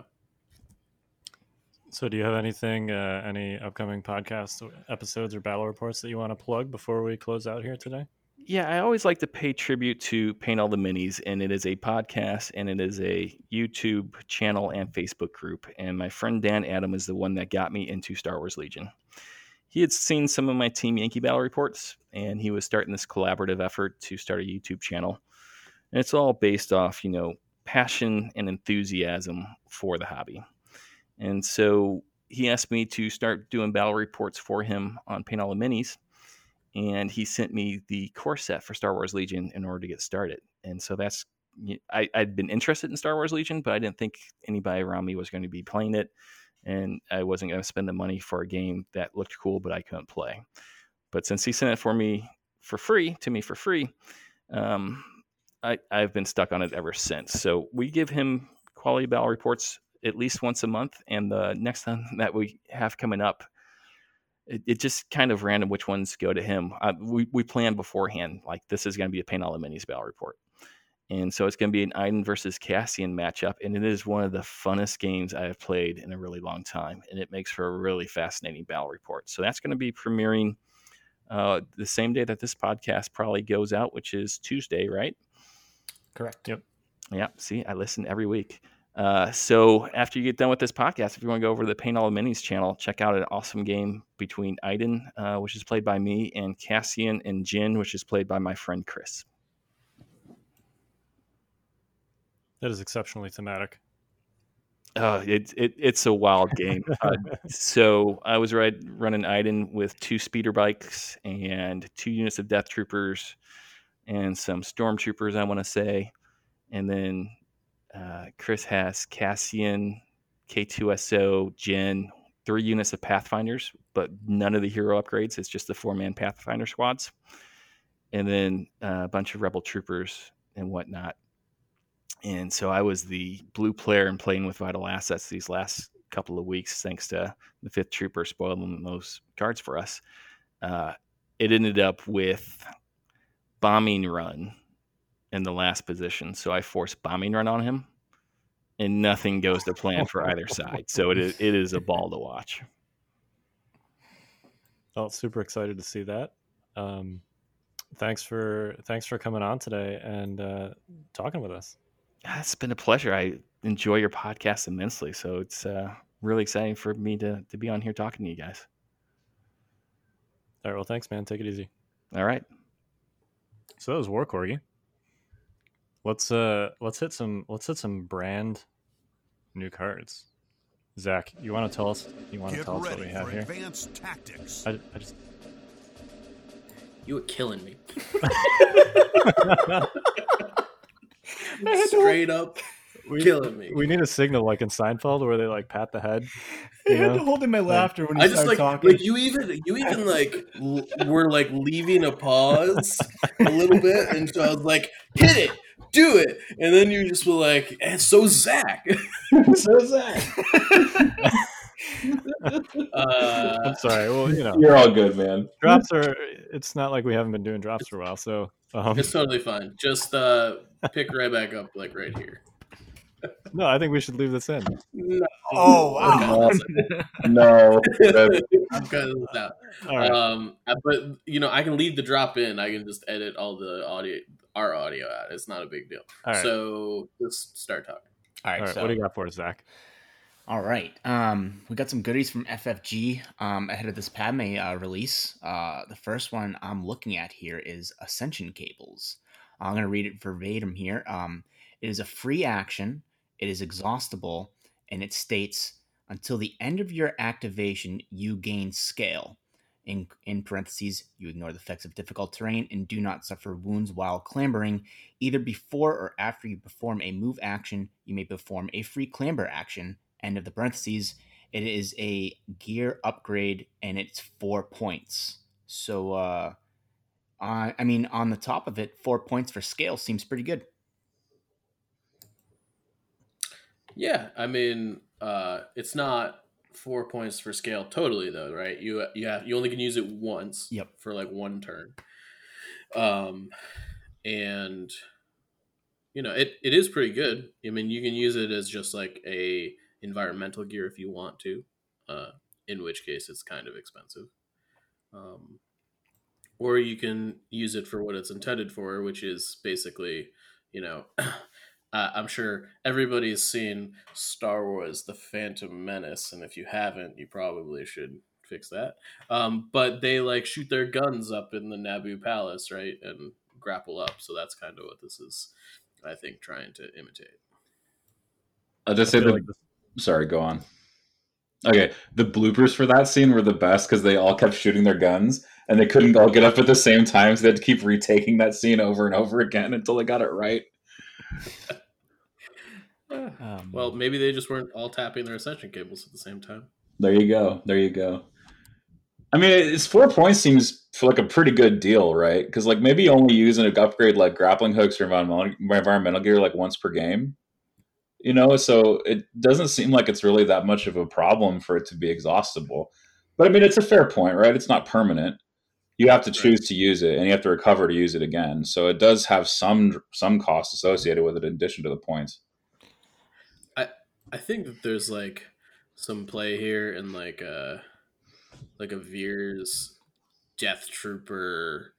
So, do you have anything, uh, any upcoming podcast episodes or battle reports that you want to plug before we close out here today? Yeah, I always like to pay tribute to Paint All the Minis, and it is a podcast and it is a YouTube channel and Facebook group. And my friend Dan Adam is the one that got me into Star Wars Legion. He had seen some of my Team Yankee battle reports, and he was starting this collaborative effort to start a YouTube channel. And it's all based off, you know, passion and enthusiasm for the hobby. And so he asked me to start doing battle reports for him on Paint All the Minis and he sent me the core set for Star Wars Legion in order to get started. And so that's I, I'd been interested in Star Wars Legion, but I didn't think anybody around me was going to be playing it, and I wasn't going to spend the money for a game that looked cool but I couldn't play. But since he sent it for me for free to me for free, um, I, I've been stuck on it ever since. So we give him quality battle reports at least once a month, and the next one that we have coming up it, it just kind of random which ones go to him. Uh, we we planned beforehand like this is going to be a paint all the minis battle report, and so it's going to be an Iden versus Cassian matchup, and it is one of the funnest games I have played in a really long time, and it makes for a really fascinating battle report. So that's going to be premiering uh, the same day that this podcast probably goes out, which is Tuesday, right? Correct. Yep. Yeah. See, I listen every week. Uh, so after you get done with this podcast, if you want to go over to the Paint All the Minis channel, check out an awesome game between Iden, uh, which is played by me, and Cassian and Jyn, which is played by my friend Chris. That is exceptionally thematic. Uh, it, it, it's a wild game. Uh, so I was ride, running Iden with two speeder bikes and two units of death troopers and some stormtroopers, I want to say. And then uh, Chris has Cassian, K2SO, Jyn, three units of Pathfinders, but none of the hero upgrades. It's just the four man Pathfinder squads. And then uh, a bunch of Rebel troopers and whatnot. And so I was the blue player and playing with vital assets these last couple of weeks, thanks to the fifth trooper spoiling those cards for us. Uh, it ended up with bombing run in the last position. So I force bombing run on him, and nothing goes to plan for either side. So it is, it is a ball to watch. Well, super excited to see that. Um, thanks for thanks for coming on today and uh, talking with us. Ah, It's been a pleasure. I enjoy your podcast immensely. So it's uh, really exciting for me to, to be on here talking to you guys. All right, well, thanks, man. Take it easy. All right. So that was War Corgi. Let's uh let's hit some let's hit some brand new cards. Zach, you want to tell us? You want to tell us what we have here? advanced tactics. I, I just You were killing me. Straight up we, killing me. we need a signal like in Seinfeld where they like pat the head. You I had to hold in my laughter when he I just like talking. like you even you even like l- were like leaving a pause a little bit, and so I was like, hit it, do it, and then you just were like, and so Zach. so is that. Uh, I'm sorry. Well, you know, You're all good, man. drops are. It's not like we haven't been doing drops for a while. So um, it's totally fine. Just uh, pick right back up, like right here. no, I think we should leave this in. No, Oh, wow. No, that's- I'm cutting this out. All right. Um, but you know, I can leave the drop in. I can just edit all the audio, our audio out. It's not a big deal. All right. So just start talking. All right, All right. so What do you got for us, Zach? All right. Um, we got some goodies from FFG um, ahead of this Padme uh, release. Uh, the first one I'm looking at here is Ascension Cables. I'm going to read it verbatim here. Um, It is a free action, it is exhaustible, and it states until the end of your activation, you gain scale. In, in parentheses, you ignore the effects of difficult terrain and do not suffer wounds while clambering. Either before or after you perform a move action, you may perform a free clamber action. End of the parentheses. It is a gear upgrade and it's four points. So, uh, I, I mean, on the top of it, four points for scale seems pretty good. Yeah, I mean, uh, it's not four points for scale totally though, right? You you have you only can use it once. Yep. For like one turn. Um, and you know it, it is pretty good. I mean, you can use it as just like a environmental gear if you want to. Uh, in which case it's kind of expensive. Um, or you can use it for what it's intended for, which is basically, you know, uh, I'm sure everybody's seen Star Wars: The Phantom Menace, and if you haven't, you probably should fix that. Um, but they like shoot their guns up in the Naboo Palace, right, and grapple up. So that's kind of what this is, I think, trying to imitate. I'll just say the. Like sorry, go on. Okay, the bloopers for that scene were the best because they all kept shooting their guns and they couldn't all get up at the same time, so they had to keep retaking that scene over and over again until they got it right. um, well, maybe they just weren't all tapping their ascension cables at the same time. There you go. There you go. I mean, it's four points seems like a pretty good deal, right? Because like maybe you only using an upgrade like grappling hooks or environmental, environmental gear like once per game you know so it doesn't seem like it's really that much of a problem for it to be exhaustible but i mean it's a fair point right it's not permanent you have to choose right. to use it and you have to recover to use it again so it does have some some cost associated with it in addition to the points i think that there's like some play here in like a like a veers death trooper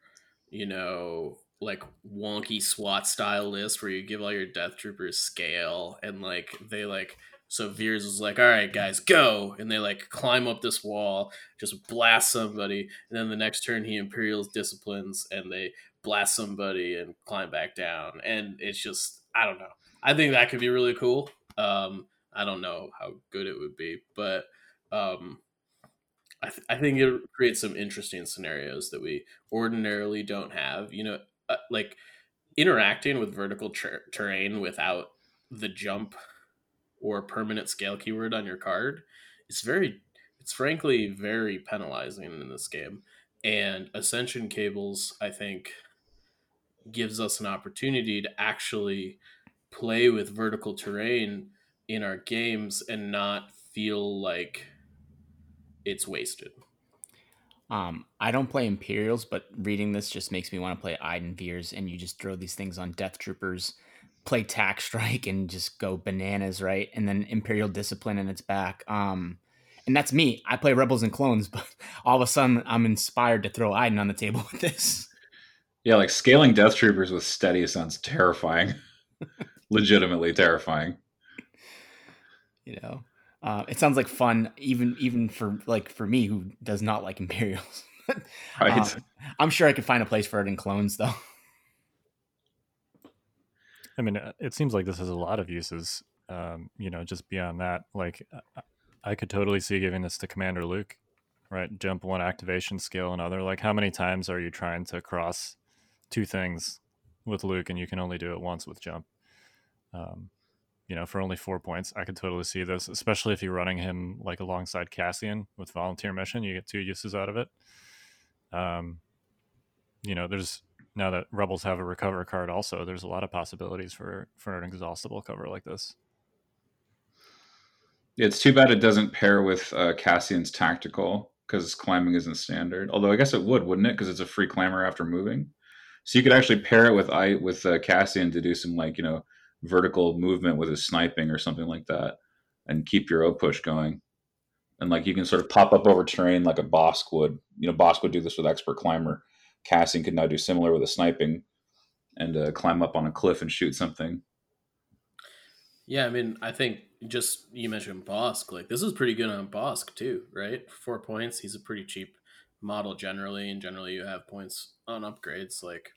you know like wonky SWAT style list where you give all your death troopers scale and like they like so Veers was like, "All right, guys, go!" And they like climb up this wall, just blast somebody, and then the next turn he Imperials disciplines and they blast somebody and climb back down, and it's just I don't know. I think that could be really cool. Um, I don't know how good it would be, but um, I, th- I think it creates some interesting scenarios that we ordinarily don't have. You know, uh, like interacting with vertical ter- terrain without the jump or permanent scale keyword on your card is very it's frankly very penalizing in this game and ascension cables i think gives us an opportunity to actually play with vertical terrain in our games and not feel like it's wasted um, I don't play Imperials, but reading this just makes me want to play Iden Veers, and you just throw these things on Death Troopers, play Tac Strike, and just go bananas, right? And then Imperial Discipline, and it's back. Um, and that's me. I play Rebels and Clones, but all of a sudden I'm inspired to throw Iden on the table with this. Yeah, like scaling Death Troopers with steady sounds terrifying. Legitimately terrifying. You know. Uh, it sounds like fun, even even for like for me who does not like Imperials. right. Uh, I'm sure I could find a place for it in clones, though. I mean, uh, it seems like this has a lot of uses. Um, you know, just beyond that, like I could totally see giving this to Commander Luke, right? Jump one activation scale, another. Like, how many times are you trying to cross two things with Luke, and you can only do it once with jump? Um, you know, for only four points, I could totally see this, especially if you're running him like alongside Cassian with volunteer mission. You get two uses out of it. Um, you know, there's now that Rebels have a recover card, also there's a lot of possibilities for for an exhaustible cover like this. It's too bad it doesn't pair with uh, Cassian's tactical because climbing isn't standard. Although I guess it would, wouldn't it? Because it's a free clamber after moving. So you could actually pair it with I with uh, Cassian to do some like you know vertical movement with his sniping or something like that and keep your O push going. And like you can sort of pop up over terrain like a Bossk would. You know, Bossk would do this with expert climber. Cassian could now do similar with a sniping and uh, climb up on a cliff and shoot something. Yeah, I mean, I think just you mentioned Bossk. Like this is pretty good on Bossk too, right? Four points. He's a pretty cheap model generally, and generally you have points on upgrades. Like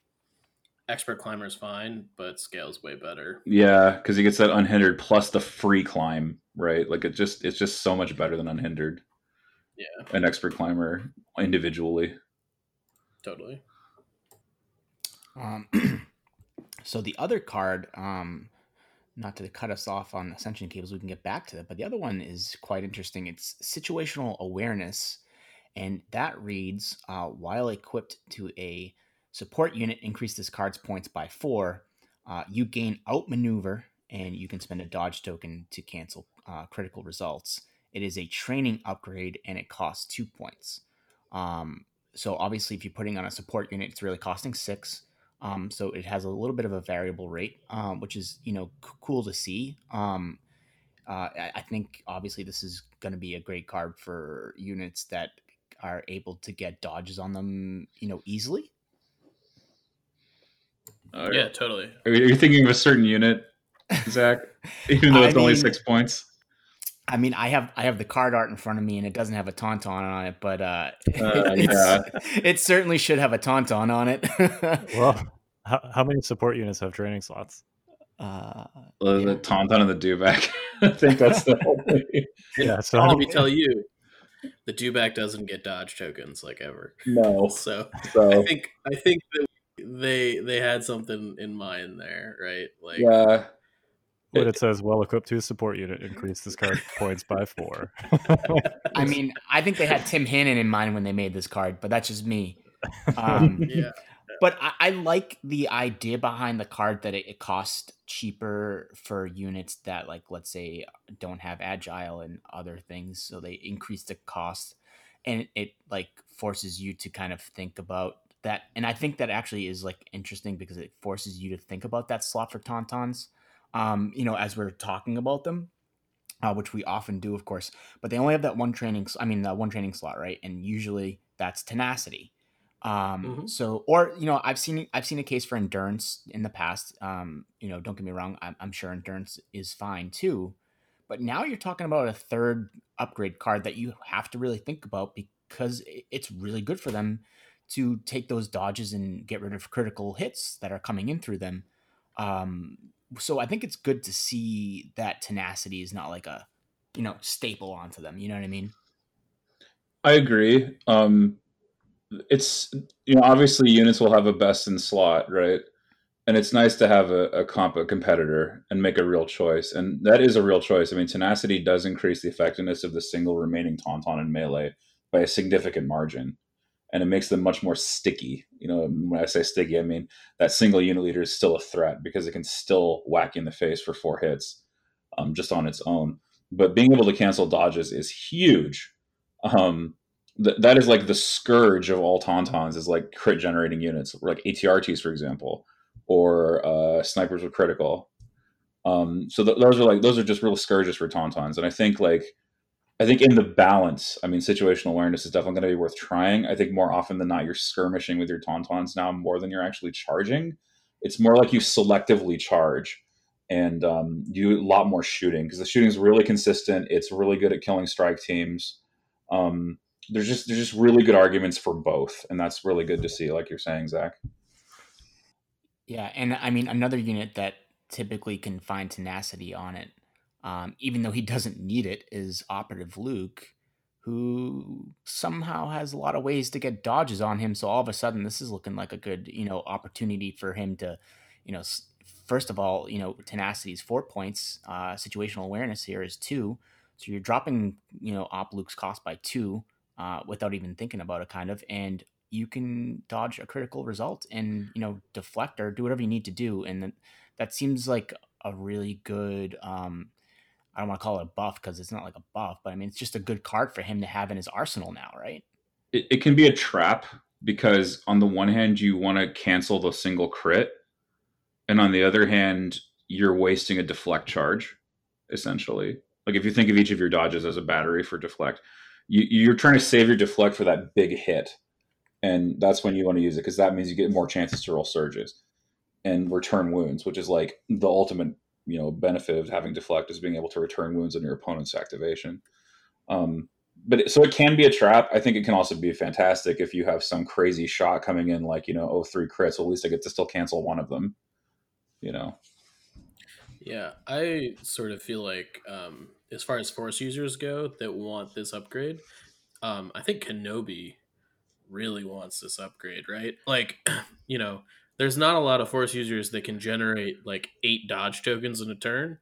expert climber is fine, but scale's way better. Yeah, because he gets that unhindered plus the free climb, right? Like it just it's just so much better than unhindered. Yeah, An expert climber individually. totally. Um, so the other card, um, not to cut us off on ascension cables, we can get back to that. But the other one is quite interesting. It's situational awareness, and that reads: uh, while equipped to a support unit, increase this card's points by four. Uh, you gain outmaneuver, and you can spend a dodge token to cancel uh, critical results. It is a training upgrade, and it costs two points. Um, so obviously, if you're putting on a support unit, it's really costing six. Um, so it has a little bit of a variable rate, um, which is you know c- cool to see. Um, uh, I, I think obviously this is going to be a great card for units that are able to get dodges on them, you know, easily. Uh, Yeah, totally. Are you thinking of a certain unit, Zach? Even though I it's only six points. I mean, I have I have the card art in front of me, and it doesn't have a tauntaun on it, but uh, Uh, it's- it certainly should have a tauntaun on it. Well, how, how many support units have training slots? uh, The, the Tauntaun and the Dewback. I think that's the whole thing. Yeah, so Let me tell you, the dewback doesn't get dodge tokens like ever. No. So I think I think that they they had something in mind there, right? Like yeah. But it says well equipped to support unit, increase this card points by four. I mean, I think they had Tim Hannon in mind when they made this card, but that's just me. Um, yeah, but I, I like the idea behind the card that it, it costs cheaper for units that, like, let's say, don't have agile and other things, so they increase the cost, and it, it like forces you to kind of think about that. And I think that actually is like interesting because it forces you to think about that slot for tauntauns. Um, you know, as we're talking about them, uh, which we often do, of course. But they only have that one training. I mean, that one training slot, right? And usually that's tenacity. Um, Mhm. So, or you know, I've seen I've seen a case for endurance in the past. Um, you know, don't get me wrong. I'm, I'm sure endurance is fine too. But now you're talking about a third upgrade card that you have to really think about because it's really good for them to take those dodges and get rid of critical hits that are coming in through them. Um, so I think it's good to see that tenacity is not like a you know staple onto them. You know what I mean? I agree. Um, it's you know obviously units will have a best in slot, right? And it's nice to have a, a comp a competitor and make a real choice, and that is a real choice. I mean, tenacity does increase the effectiveness of the single remaining tauntaun in melee by a significant margin, and it makes them much more sticky. You know, when I say sticky, I mean that single unit leader is still a threat because it can still whack you in the face for four hits, um, just on its own. But being able to cancel dodges is huge. Um, th- that is like the scourge of all tauntauns is like crit generating units, like ATRTs, for example, or uh, snipers with critical. Um, so th- those are like those are just real scourges for tauntauns, and I think like I think in the balance, I mean, situational awareness is definitely going to be worth trying. I think more often than not, you're skirmishing with your tauntauns now more than you're actually charging. It's more like you selectively charge and um, do a lot more shooting because the shooting is really consistent. It's really good at killing strike teams. Um, there's just there's just really good arguments for both, and that's really good to see. Like you're saying, Zach. Yeah, and I mean another unit that typically can find tenacity on it, um, even though he doesn't need it, is Operative Luke, who somehow has a lot of ways to get dodges on him. So all of a sudden, this is looking like a good you know opportunity for him to, you know, first of all, you know, tenacity is four points. Uh, situational awareness here is two, so you're dropping you know Op Luke's cost by two uh, without even thinking about it, kind of, and you can dodge a critical result and you know deflect or do whatever you need to do and that seems like a really good um i don't want to call it a buff because it's not like a buff but i mean it's just a good card for him to have in his arsenal now right It, it can be a trap because on the one hand you want to cancel the single crit, and on the other hand you're wasting a deflect charge, essentially. Like if you think of each of your dodges as a battery for deflect, you, you're trying to save your deflect for that big hit, and that's when you want to use it because that means you get more chances to roll surges and return wounds, which is like the ultimate you know benefit of having deflect is being able to return wounds on your opponent's activation. Um, but so it can be a trap. I think it can also be fantastic if you have some crazy shot coming in, like you know, oh three crits. Well, at least I get to still cancel one of them. You know. Yeah, I sort of feel like, um, as far as force users go that want this upgrade, um, I think Kenobi really wants this upgrade, right? Like, you know, there's not a lot of force users that can generate like eight dodge tokens in a turn,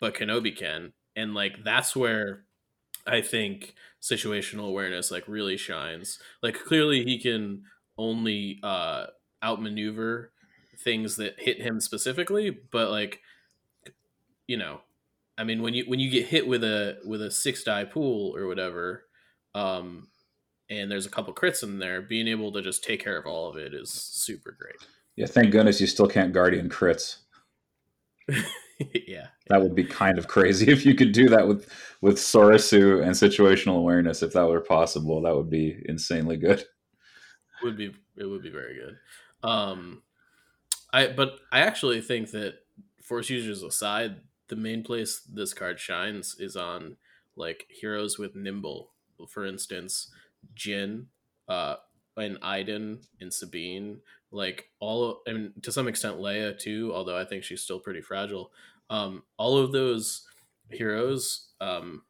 but Kenobi can, and like that's where I think situational awareness like really shines. Like clearly he can only uh outmaneuver things that hit him specifically, but like you know, I mean when you when you get hit with a with a six die pool or whatever, um and there's a couple crits in there, being able to just take care of all of it is super great. Yeah, thank goodness you still can't guardian crits. yeah. That would be kind of crazy if you could do that with with Soresu and situational awareness. If that were possible, that would be insanely good. Would be it would be very good. Um, I but I actually think that force users aside, the main place this card shines is on like heroes with nimble. For instance, Jyn, uh, and Iden and Sabine, like all, mean, to some extent Leia too, although I think she's still pretty fragile. Um, all of those heroes um,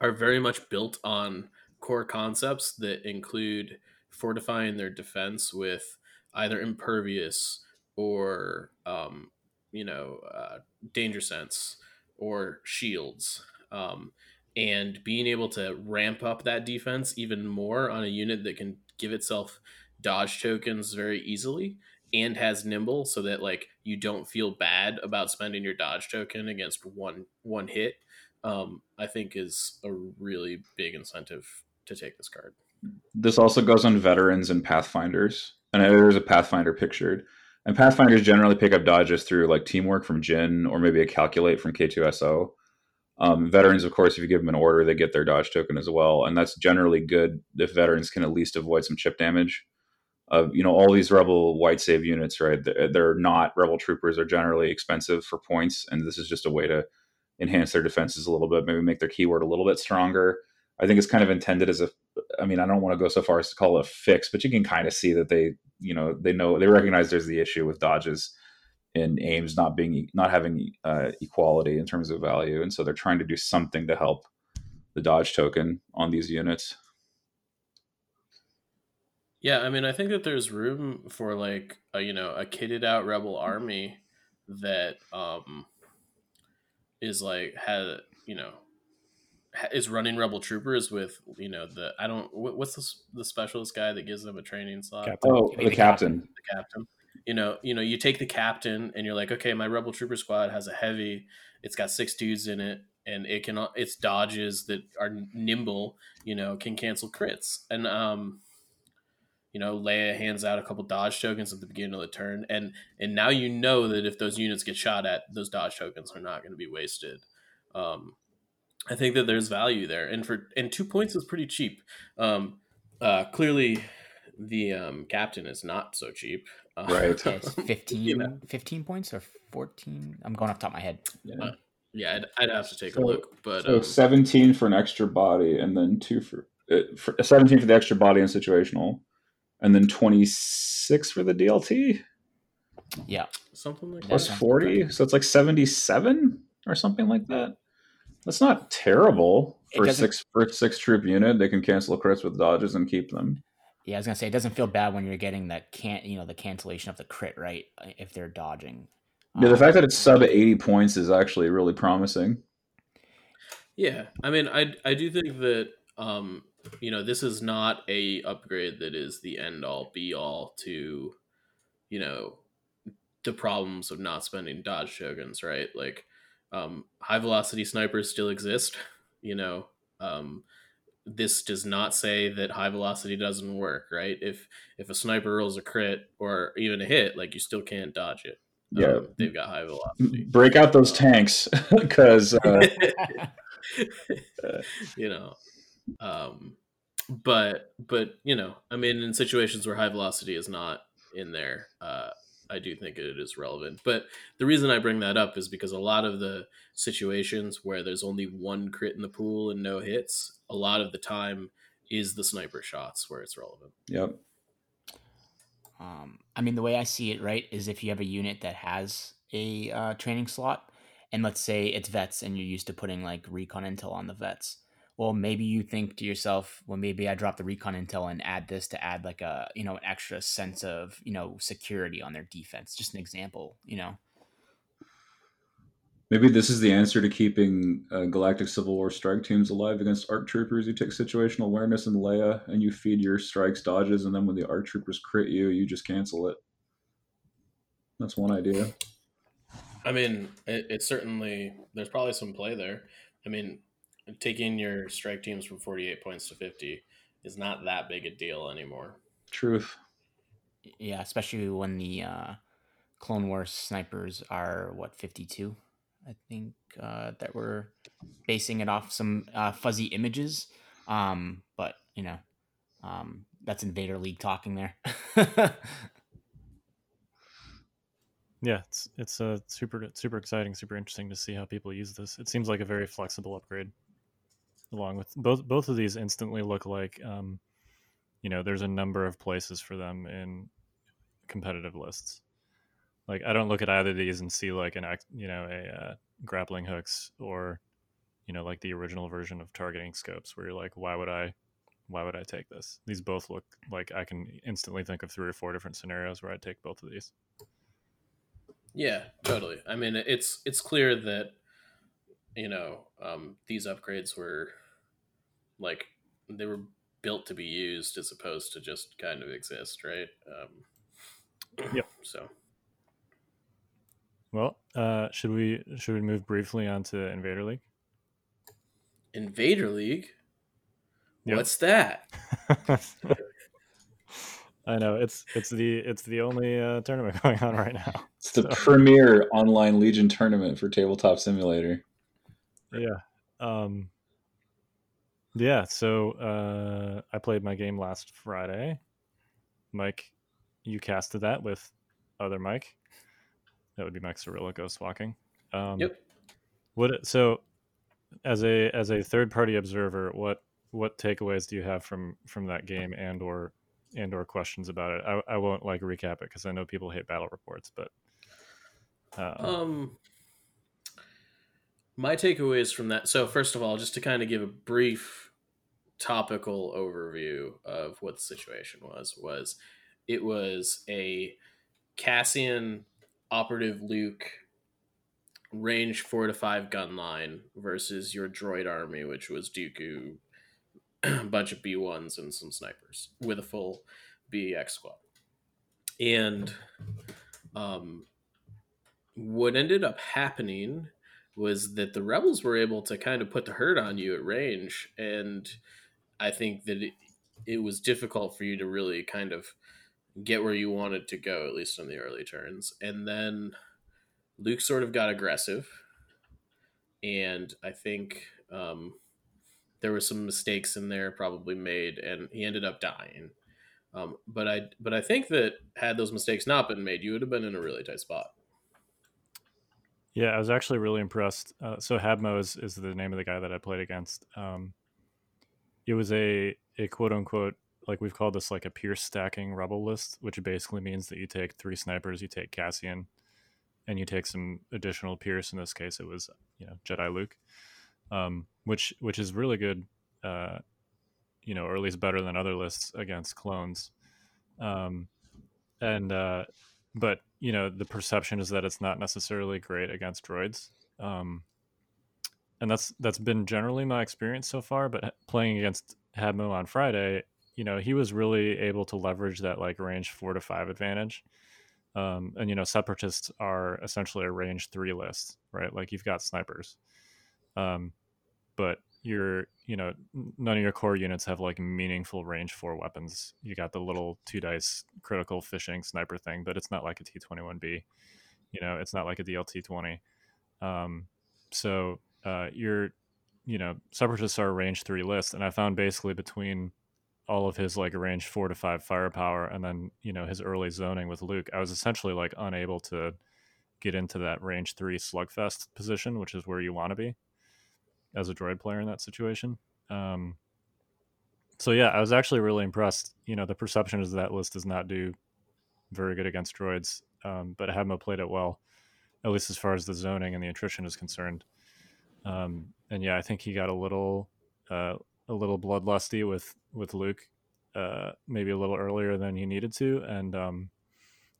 are very much built on core concepts that include fortifying their defense with either impervious or um, you know uh, danger sense or shields um, and being able to ramp up that defense even more on a unit that can give itself dodge tokens very easily and has nimble so that like you don't feel bad about spending your dodge token against one one hit um, i think is a really big incentive to take this card. This also goes on veterans and pathfinders. And there's a pathfinder pictured. And pathfinders generally pick up dodges through like teamwork from Jyn or maybe a calculate from k2so um, veterans, of course, if you give them an order, they get their dodge token as well, and that's generally good if veterans can at least avoid some chip damage. Uh, you know, all these rebel white save units, right? They're, they're not rebel troopers. Are generally expensive for points, and this is just a way to enhance their defenses a little bit, maybe make their keyword a little bit stronger. I think it's kind of intended as a. I mean, I don't want to go so far as to call it a fix, but you can kind of see that they, you know, they know they recognize there's the issue with dodges in aims not being not having uh, equality in terms of value, and so they're trying to do something to help the Dodge token on these units. Yeah, I mean, I think that there's room for like a, you know a kitted out rebel army that um is like had you know is running rebel troopers with you know the I don't what's the, the specialist guy that gives them a training slot? Captain. Oh, the, the captain. captain. The captain you know, you know, you take the captain and you're like, okay, my rebel trooper squad has a heavy, it's got six dudes in it, and it can it's dodges that are nimble, you know, can cancel crits. And um, you know, Leia hands out a couple dodge tokens at the beginning of the turn, and and now you know that if those units get shot at, those dodge tokens are not going to be wasted. Um, I think that there's value there, and for and two points is pretty cheap. Um, uh, clearly, the um, captain is not so cheap. Uh, right. Yeah, 15, 15 points or 14? I'm going off top of my head. Yeah, uh, yeah I'd, I'd, have to take so, a look. But so um, 17 for an extra body, and then two for, uh, for 17 for the extra body and situational, and then 26 for the DLT. Yeah, something like plus 40. So it's like 77 or something like that. That's not terrible for six for six troop unit. They can cancel crits with dodges and keep them. Yeah, I was gonna say it doesn't feel bad when you're getting that can't you know the cancellation of the crit right uh, if they're dodging. Yeah, the um, fact that it's sub eighty points is actually really promising. Yeah, I mean, I I do think that um you know this is not a upgrade that is the end all be all to you know the problems of not spending dodge shoguns, right? Like um high velocity snipers still exist, you know. Um this does not say that high velocity doesn't work, right? If if a sniper rolls a crit or even a hit, like you still can't dodge it. Yeah, um, they've got high velocity. Break out those tanks because uh... you know, um, but but you know, I mean, in situations where high velocity is not in there, uh, I do think it is relevant. But the reason I bring that up is because a lot of the situations where there's only one crit in the pool and no hits, a lot of the time is the sniper shots where it's relevant. Yep. Um, I mean, the way I see it, right, is if you have a unit that has a uh, training slot, and let's say it's vets, and you're used to putting like recon intel on the vets. Well, maybe you think to yourself, well, maybe I drop the recon intel and add this to add like a you know an extra sense of you know security on their defense. Just an example, you know. Maybe this is the answer to keeping uh, Galactic Civil War strike teams alive against ARC troopers. You take situational awareness and Leia, and you feed your strikes dodges, and then when the ARC troopers crit you, you just cancel it. That's one idea. I mean, it, it's certainly there's probably some play there. I mean, taking your strike teams from 48 points to 50 is not that big a deal anymore. Truth. Yeah, especially when the uh, Clone Wars snipers are what 52. I think uh, that we're basing it off some uh, fuzzy images. Um, but you know, um, that's Invader League talking there. yeah, it's it's uh, super super exciting, super interesting to see how people use this. It seems like a very flexible upgrade. Along with both both of these, instantly look like, um, you know, there's a number of places for them in competitive lists. Like I don't look at either of these and see like an act you know a uh, grappling hooks or you know like the original version of targeting scopes where you're like why would I why would I take this? These both look like I can instantly think of three or four different scenarios where I'd take both of these. Yeah, totally. I mean, it's it's clear that you know um, these upgrades were like they were built to be used as opposed to just kind of exist, right? Um, yep. So well, uh, should we should we move briefly onto Invader League? Invader League. Yep. What's that? I know it's it's the it's the only uh, tournament going on right now. It's the so. premier online Legion tournament for Tabletop Simulator. Yeah. Um, yeah. So uh, I played my game last Friday. Mike, you casted that with other Mike. That would be Mike Cirillo ghost walking. Um, yep. What so as a as a third party observer, what what takeaways do you have from from that game and or and or questions about it? I, I won't like recap it because I know people hate battle reports, but uh, um, my takeaways from that. So first of all, just to kind of give a brief topical overview of what the situation was, was it was a Cassian operative Luke range four to five gun line versus your droid army, which was Dooku, a bunch of B ones and some snipers with a full BX squad. And um, what ended up happening was that the rebels were able to kind of put the hurt on you at range, and I think that it, it was difficult for you to really kind of get where you wanted to go, at least in the early turns. And then Luke sort of got aggressive. And I think um, there were some mistakes in there probably made, and he ended up dying. Um, but I but I think that had those mistakes not been made, you would have been in a really tight spot. Yeah, I was actually really impressed. Uh, so Habmo is, is the name of the guy that I played against. Um, it was a a quote unquote like we've called this like a Pierce stacking rebel list, which basically means that you take three snipers, you take Cassian, and you take some additional Pierce. In this case, it was you know Jedi Luke, um, which which is really good, uh, you know, or at least better than other lists against clones. Um, and uh, but you know the perception is that it's not necessarily great against droids. Um, and that's that's been generally my experience so far. But playing against Habmo on Friday, you know, he was really able to leverage that like range four to five advantage. Um, and you know, separatists are essentially a range three list, right? Like you've got snipers, um, but you're, you know, none of your core units have like meaningful range four weapons. You got the little two dice critical fishing sniper thing, but it's not like a T twenty one B. You know, it's not like a DLT twenty. Um, so uh, you're, you know, separatists are a range three list, and I found basically between all of his like range four to five firepower and then you know his early zoning with luke i was essentially like unable to get into that range three slugfest position which is where you want to be as a droid player in that situation Um, so yeah, I was actually really impressed. You know, the perception is that list does not do very good against droids, um, but Habmo played it well, at least as far as the zoning and the attrition is concerned. Um, and yeah, I think he got a little uh, a little bloodlusty with with Luke, uh, maybe a little earlier than he needed to, and um,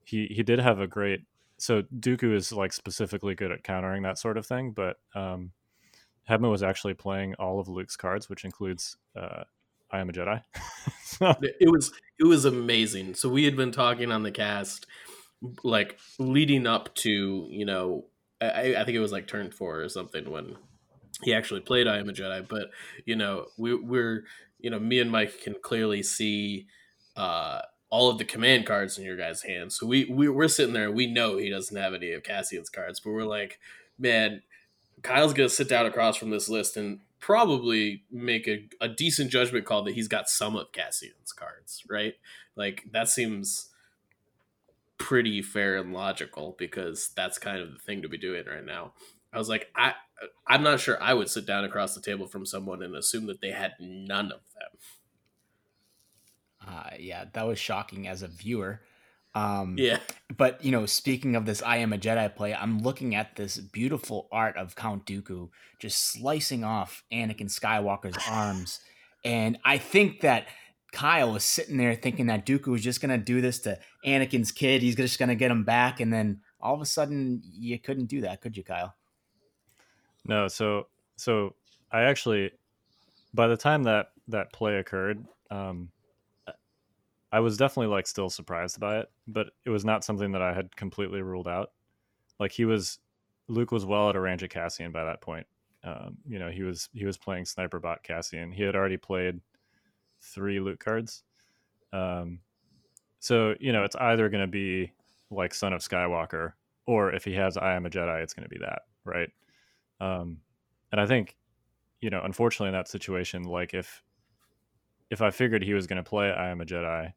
he he did have a great. So Dooku is like specifically good at countering that sort of thing, but um, Habmo was actually playing all of Luke's cards, which includes uh, I am a Jedi. so, it was it was amazing. So we had been talking on the cast, like leading up to you know, I, I think it was like turn four or something when he actually played I am a Jedi. But you know, we we're you know, me and Mike can clearly see uh, all of the command cards in your guys' hands. So we, we we're sitting there, we know he doesn't have any of Cassian's cards, but we're like, man, Kyle's gonna sit down across from this list and probably make a, a decent judgment call that he's got some of Cassian's cards, right? Like that seems pretty fair and logical because that's kind of the thing to be doing right now. I was like, I I'm not sure I would sit down across the table from someone and assume that they had none of them. Uh, yeah, that was shocking as a viewer. Um, yeah. But, you know, speaking of this I Am a Jedi play, I'm looking at this beautiful art of Count Dooku just slicing off Anakin Skywalker's arms. And I think that Kyle was sitting there thinking that Dooku was just going to do this to Anakin's kid. He's just going to get him back. And then all of a sudden, you couldn't do that, could you, Kyle? No. So, so I actually, by the time that that play occurred, um, I was definitely like still surprised by it, but it was not something that I had completely ruled out. Like he was, Luke was well at a of Cassian by that point. Um, you know, he was he was playing sniper bot Cassian. He had already played three Luke cards. Um, so you know, it's either going to be like Son of Skywalker, or if he has I am a Jedi, it's going to be that, right? Um, and I think, you know, unfortunately, in that situation, like if if I figured he was going to play I am a Jedi,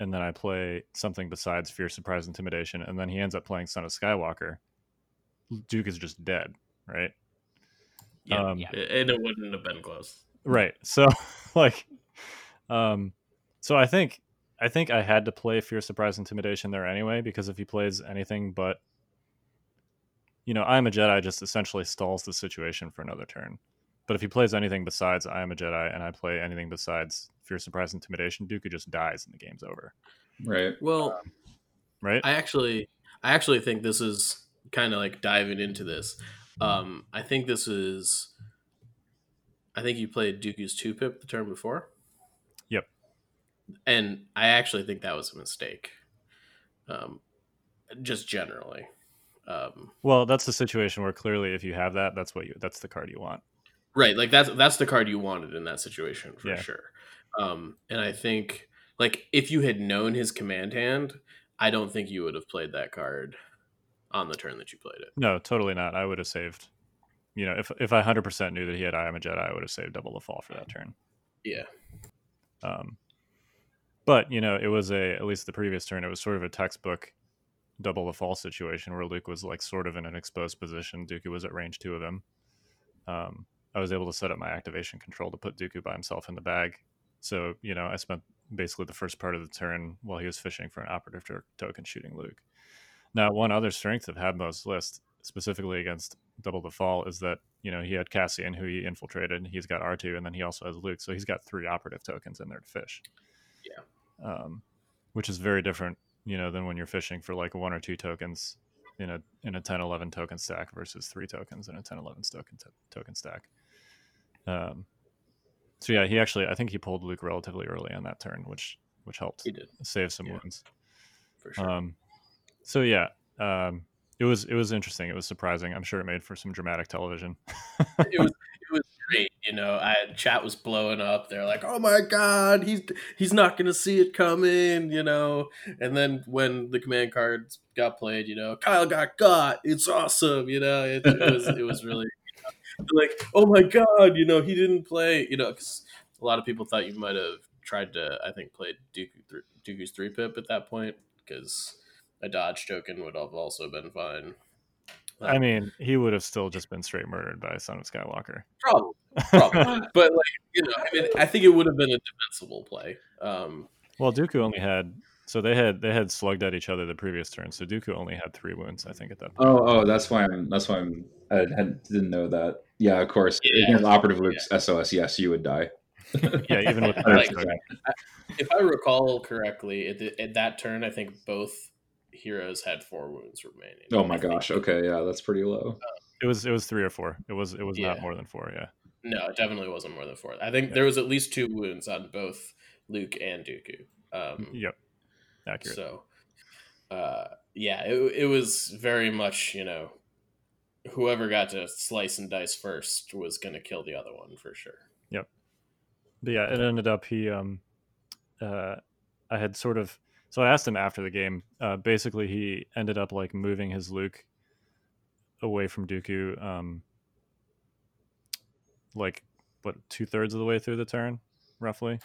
and then I play something besides Fear, Surprise, Intimidation, and then he ends up playing Son of Skywalker, Duke is just dead, right? Yeah, um, yeah. and it wouldn't have been close, right? So, like, um, so I think I think I had to play Fear, Surprise, Intimidation there anyway because if he plays anything but, you know, I'm a Jedi just essentially stalls the situation for another turn. But if he plays anything besides I am a Jedi and I play anything besides Fear, Surprise, Intimidation, Dooku just dies and the game's over. Right. Well, um, right. I actually, I actually think this is kind of like diving into this. Um, I think this is. I think you played Dooku's two pip the turn before. Yep. And I actually think that was a mistake. Um, just generally. Um, well, that's the situation where clearly, if you have that, that's what you that's the card you want. Right, like that's that's the card you wanted in that situation for yeah. sure. Um, and I think like if you had known his command hand, I don't think you would have played that card on the turn that you played it. No, totally not. I would have saved. You know, if if I hundred percent knew that he had I am a Jedi, I would have saved double the fall for that turn. Yeah. Um, but you know, it was a at least the previous turn. It was sort of a textbook double the fall situation where Luke was like sort of in an exposed position. Dooku was at range two of him. Um, I was able to set up my activation control to put Dooku by himself in the bag. So, you know, I spent basically the first part of the turn while he was fishing for an operative to- token shooting Luke. Now, one other strength of Habmo's list, specifically against Double the Fall, is that, you know, he had Cassian, who he infiltrated. He's got R2, and then he also has Luke. So he's got three operative tokens in there to fish. Yeah. Um, which is very different, you know, than when you're fishing for like one or two tokens in a in a 10 11 token stack versus three tokens in a 10 11 token, t- token stack. Um, so yeah, he actually I think he pulled Luke relatively early on that turn, which which helped he did. save some yeah. wounds. For sure. Um, so yeah, um, it was it was interesting. It was surprising. I'm sure it made for some dramatic television. it was was great. You know, I chat was blowing up. They're like, "Oh my god, he's he's not going to see it coming." You know, and then when the command cards got played, you know, Kyle got got. It's awesome. You know, it, it was it was really like, oh my god, you know, he didn't play, you know, because a lot of people thought you might have tried to, I think, play Dooku, Dooku's three pip at that point because a dodge token would have also been fine. I mean, he would have still just been straight murdered by Son of Skywalker. Probably, probably. but like you know, I mean, I think it would have been a defensible play. Um, Well, Dooku only had so they had they had slugged at each other the previous turn. So Dooku only had three wounds, I think, at that point. Oh, oh, that's why I'm. That's why I'm. I had, didn't know that. Yeah, of course. Yeah. Against operative Luke's SOS, yes, you would die. Yeah, even with Like- that, if I recall correctly, at, the, at that turn, I think both heroes had four wounds remaining. Oh my gosh. Okay, yeah, that's pretty low. it was it was three or four. It was it was not more than four. Yeah. No, it definitely wasn't more than four. I think Yeah. there was at least two wounds on both Luke and Dooku. Um, Yep. Accurate. So, uh, yeah, it, it was very much, you know, whoever got to slice and dice first was going to kill the other one for sure. Yep. But yeah, it ended up he um uh I had sort of so I asked him after the game. Uh basically he ended up like moving his Luke away from Dooku um like what two thirds of the way through the turn, roughly.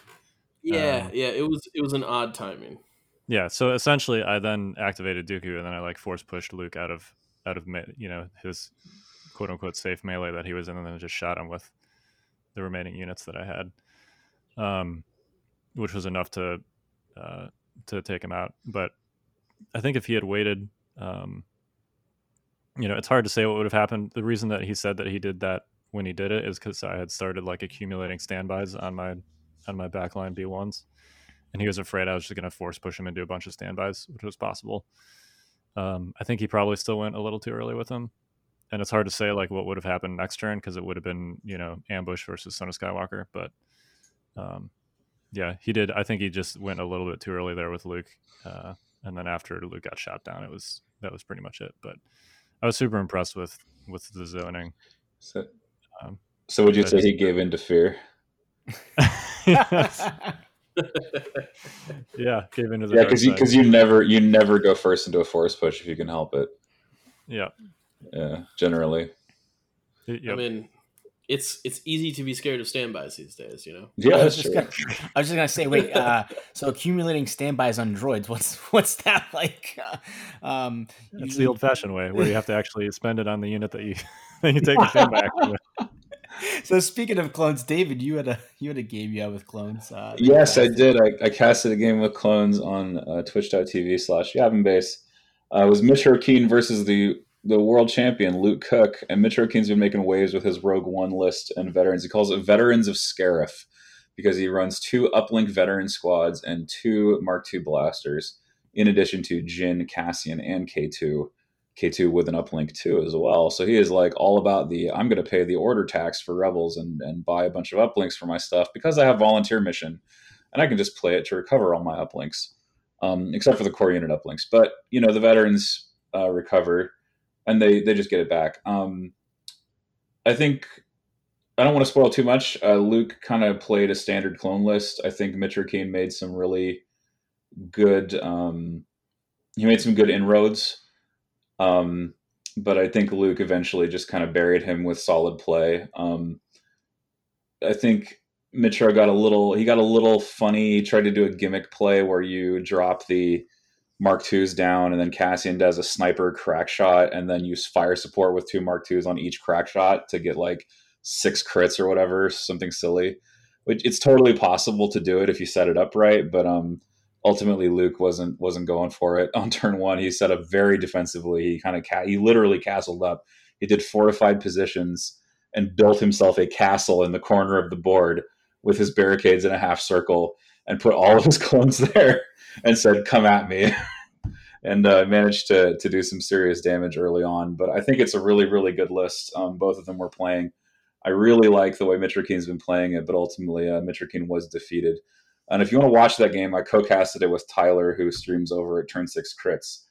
Yeah, Um, yeah, it was it was an odd timing. Yeah, so essentially I then activated Dooku and then I like force pushed Luke out of out of me- you know his quote unquote safe melee that he was in and then just shot him with the remaining units that I had. Um which was enough to uh to take him out, but I think if he had waited um you know, it's hard to say what would have happened. The reason that he said that he did that when he did it is cuz I had started like accumulating standbys on my on my backline B1s and he was afraid I was just going to force push him into a bunch of standbys, which was possible. Um, I think he probably still went a little too early with him, and it's hard to say like what would have happened next turn because it would have been you know ambush versus Son of Skywalker. But um, yeah, he did. I think he just went a little bit too early there with Luke, uh, and then after Luke got shot down, it was that was pretty much it. But I was super impressed with with the zoning. So, Um, so would you say he gave in to fear? yeah, gave into the Yeah, dark because you because you never you never go first into a force push if you can help it. yeah, Yeah, generally. Yep. I mean, it's it's easy to be scared of standbys these days, you know. Yeah, I was just true. gonna, I was just gonna say, wait. Uh, so accumulating standbys on droids, what's what's that like? Uh, um, That's usually- the old-fashioned way, where you have to actually spend it on the unit that you that you take the standby with. so speaking of clones, David, you had a you had a game you had with clones. Uh, Yes, I did. I, I casted a game with clones on uh, twitch.tv slash Yavin Uh, it was Mitch Rokeen versus the the world champion, Luke Cook. And Mitch Rokeen's been making waves with his Rogue One list and veterans. He calls it Veterans of Scarif because he runs two uplink veteran squads and two Mark II blasters, in addition to Jyn, Cassian, and K2. K2 with an uplink too as well. So he is like all about the I'm going to pay the order tax for rebels and, and buy a bunch of uplinks for my stuff because I have volunteer mission and I can just play it to recover all my uplinks, um, except for the core unit uplinks. But you know the veterans uh, recover and they they just get it back. Um, I think I don't want to spoil too much. Uh, Luke kind of played a standard clone list. I think Mitch made some really good. Um, he made some good inroads. Um, but I think Luke eventually just kind of buried him with solid play. Um, I think Mitra got a little he got a little funny. He tried to do a gimmick play where you drop the Mark twos down and then Cassian does a sniper crack shot and then use fire support with two Mark twos on each crack shot to get like six crits or whatever, something silly. Which it's totally possible to do it if you set it up right, but um ultimately Luke wasn't wasn't going for it on turn one. He set up very defensively. He kind of ca- he literally castled up. He did fortified positions and built himself a castle in the corner of the board with his barricades in a half circle and put all of his clones there and said, "Come at me." and uh, managed to to do some serious damage early on. But I think it's a really really good list. Um, both of them were playing. I really like the way Mitrakin's been playing it, but ultimately uh, Mitrakin was defeated. And if you want to watch that game, I co-casted it with Tyler, who streams over at Turn Six Crits,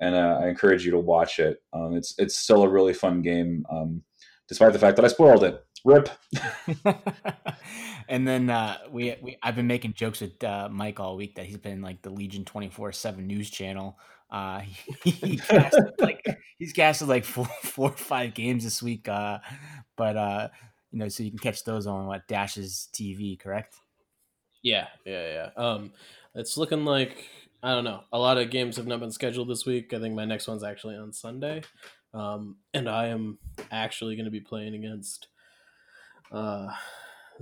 and uh, I encourage you to watch it. Um, it's it's still a really fun game, um, despite the fact that I spoiled it. Rip. and then uh, we, we I've been making jokes with uh, Mike all week that he's been like the Legion twenty four seven news channel. Uh, he, he casted, like he's casted like four four or five games this week. Uh, but uh, you know, so you can catch those on what Dashes TV, correct? Yeah, yeah, yeah. Um, it's looking like I don't know. A lot of games have not been scheduled this week. I think my next one's actually on Sunday. Um, and I am actually going to be playing against uh,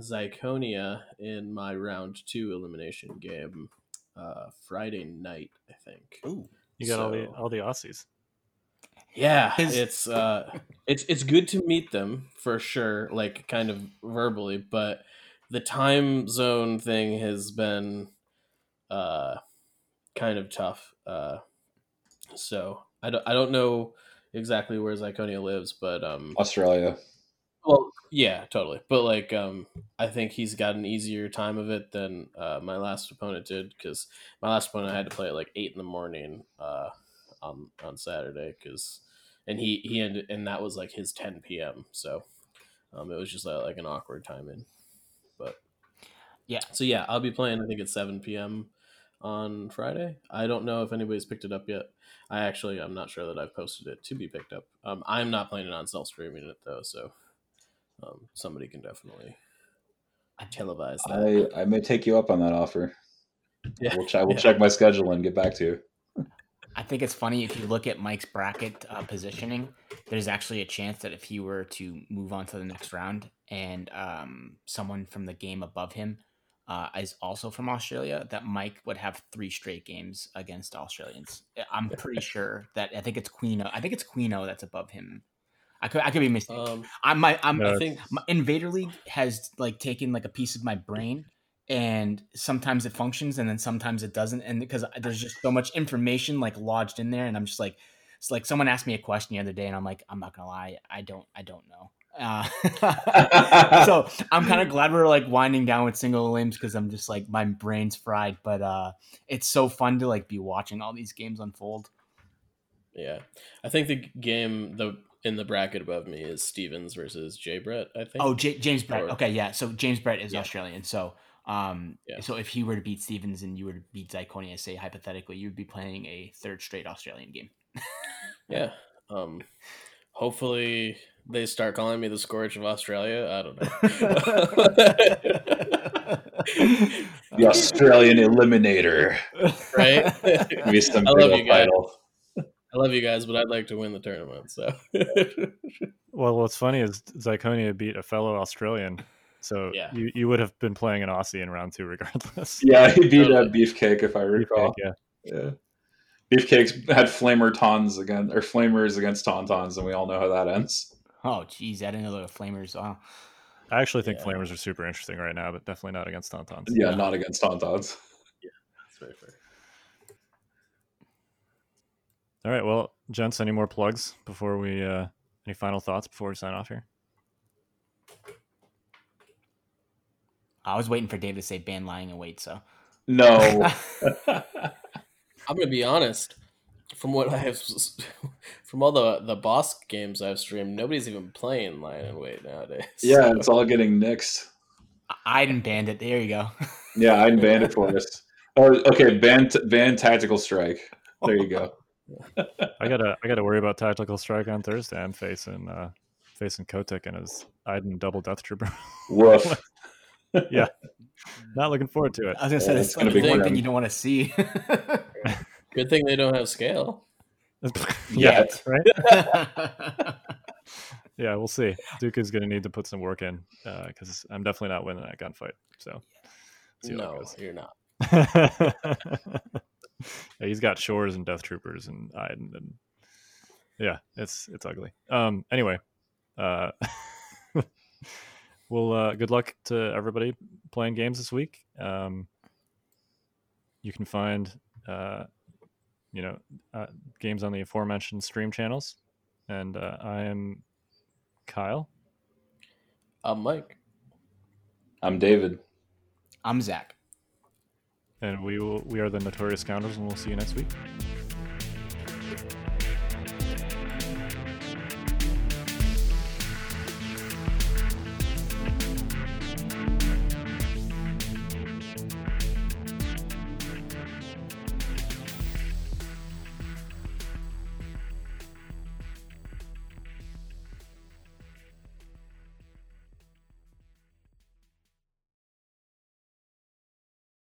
Zyconia in my round two elimination game uh, Friday night, I think. Ooh. You got all the all the Aussies. Yeah, His- it's uh, it's it's good to meet them for sure, like kind of verbally, but the time zone thing has been uh, kind of tough. Uh, so I don't I don't know exactly where Zyconia lives, but um, Australia. Well, yeah, totally. But like, um, I think he's got an easier time of it than uh, my last opponent did because my last opponent I had to play at like eight in the morning uh, on on Saturday because, and he he ended and that was like his ten p.m. So, um, it was just uh, like an awkward timing. But Yeah. so yeah, I'll be playing. I think at seven p.m. on Friday. I don't know if anybody's picked it up yet. I actually I'm not sure that I've posted it to be picked up. Um, I'm not planning on self streaming it though, so um, somebody can definitely televise that. I, I may take you up on that offer. yeah, We'll, check. we'll Yeah. check my schedule and get back to you. I think it's funny if you look at Mike's bracket uh, positioning. There's actually a chance that if he were to move on to the next round, and um, someone from the game above him uh, is also from Australia, that Mike would have three straight games against Australians. I'm pretty sure that I think it's Queeno. I think it's Queeno that's above him. I could I could be mistaken. um, I'm my I'm No, I think my Invader League has like taken like a piece of my brain and sometimes it functions and then sometimes it doesn't and because there's just so much information like lodged in there and I'm just like it's like someone asked me a question the other day and I'm like I'm not gonna lie I don't I don't know. Uh, so I'm kind of glad we're like winding down with single limbs because I'm just like my brain's fried but uh it's so fun to like be watching all these games unfold. Yeah, I think the game the in the bracket above me is Stevens versus Jay Brett. I think. Oh, J- James Brett. Or- Okay, yeah. So James Brett is Yeah. Australian. So, um, Yeah. so if he were to beat Stevens and you were to beat Zyconia, say hypothetically, you would be playing a third straight Australian game. yeah. Um, hopefully they start calling me the Scourge of Australia. I don't know. The Australian Eliminator. right? Give me some I big love you guys. title. I love you guys, but I'd like to win the tournament. So Well, what's funny is Zyconia beat a fellow Australian, so Yeah. you, you would have been playing an Aussie in round two regardless. Yeah, he beat uh, Totally. Beefcake, if I recall. yeah. Yeah. Beefcakes had flamer tons again or flamers against tauntauns, and we all know how that ends. Oh, geez, I didn't know there were flamers. Wow. I actually think Yeah. Flamers are super interesting right now, but definitely not against Tauntauns. Yeah, No. not against tauntauns. Yeah, That's very fair. All right, well, gents, any more plugs before we? uh Any final thoughts before we sign off here? I was waiting for Dave to say ban lying and wait. So No. I'm gonna be honest. From what I have, from all the the boss games I've streamed, nobody's even playing Lion and Wait nowadays. yeah, So- it's all getting nixed. I didn't ban it. There you go. Yeah, I didn't ban it for us. Or okay, ban ban tactical strike. There you go. I gotta I gotta worry about tactical strike on Thursday. I'm facing uh facing Kotick and his Iden double death trooper. Woof. yeah, not looking forward to it. I was gonna say Yeah, that's it's gonna like be one grim. thing you don't want to see. Good thing they don't have scale. yeah, Yet. right. Yeah, we'll see. Duke is gonna need to put some work in because I'm definitely not winning that gunfight. So see no, you're not. Yeah, he's got shores and death troopers and Iden and yeah, it's it's ugly. Um anyway, uh well uh good luck to everybody playing games this week. Um you can find uh you know uh, games on the aforementioned stream channels and uh, I am Kyle. I'm Mike. I'm David. I'm Zach. And we will we are the notorious scoundrels and we'll see you next week.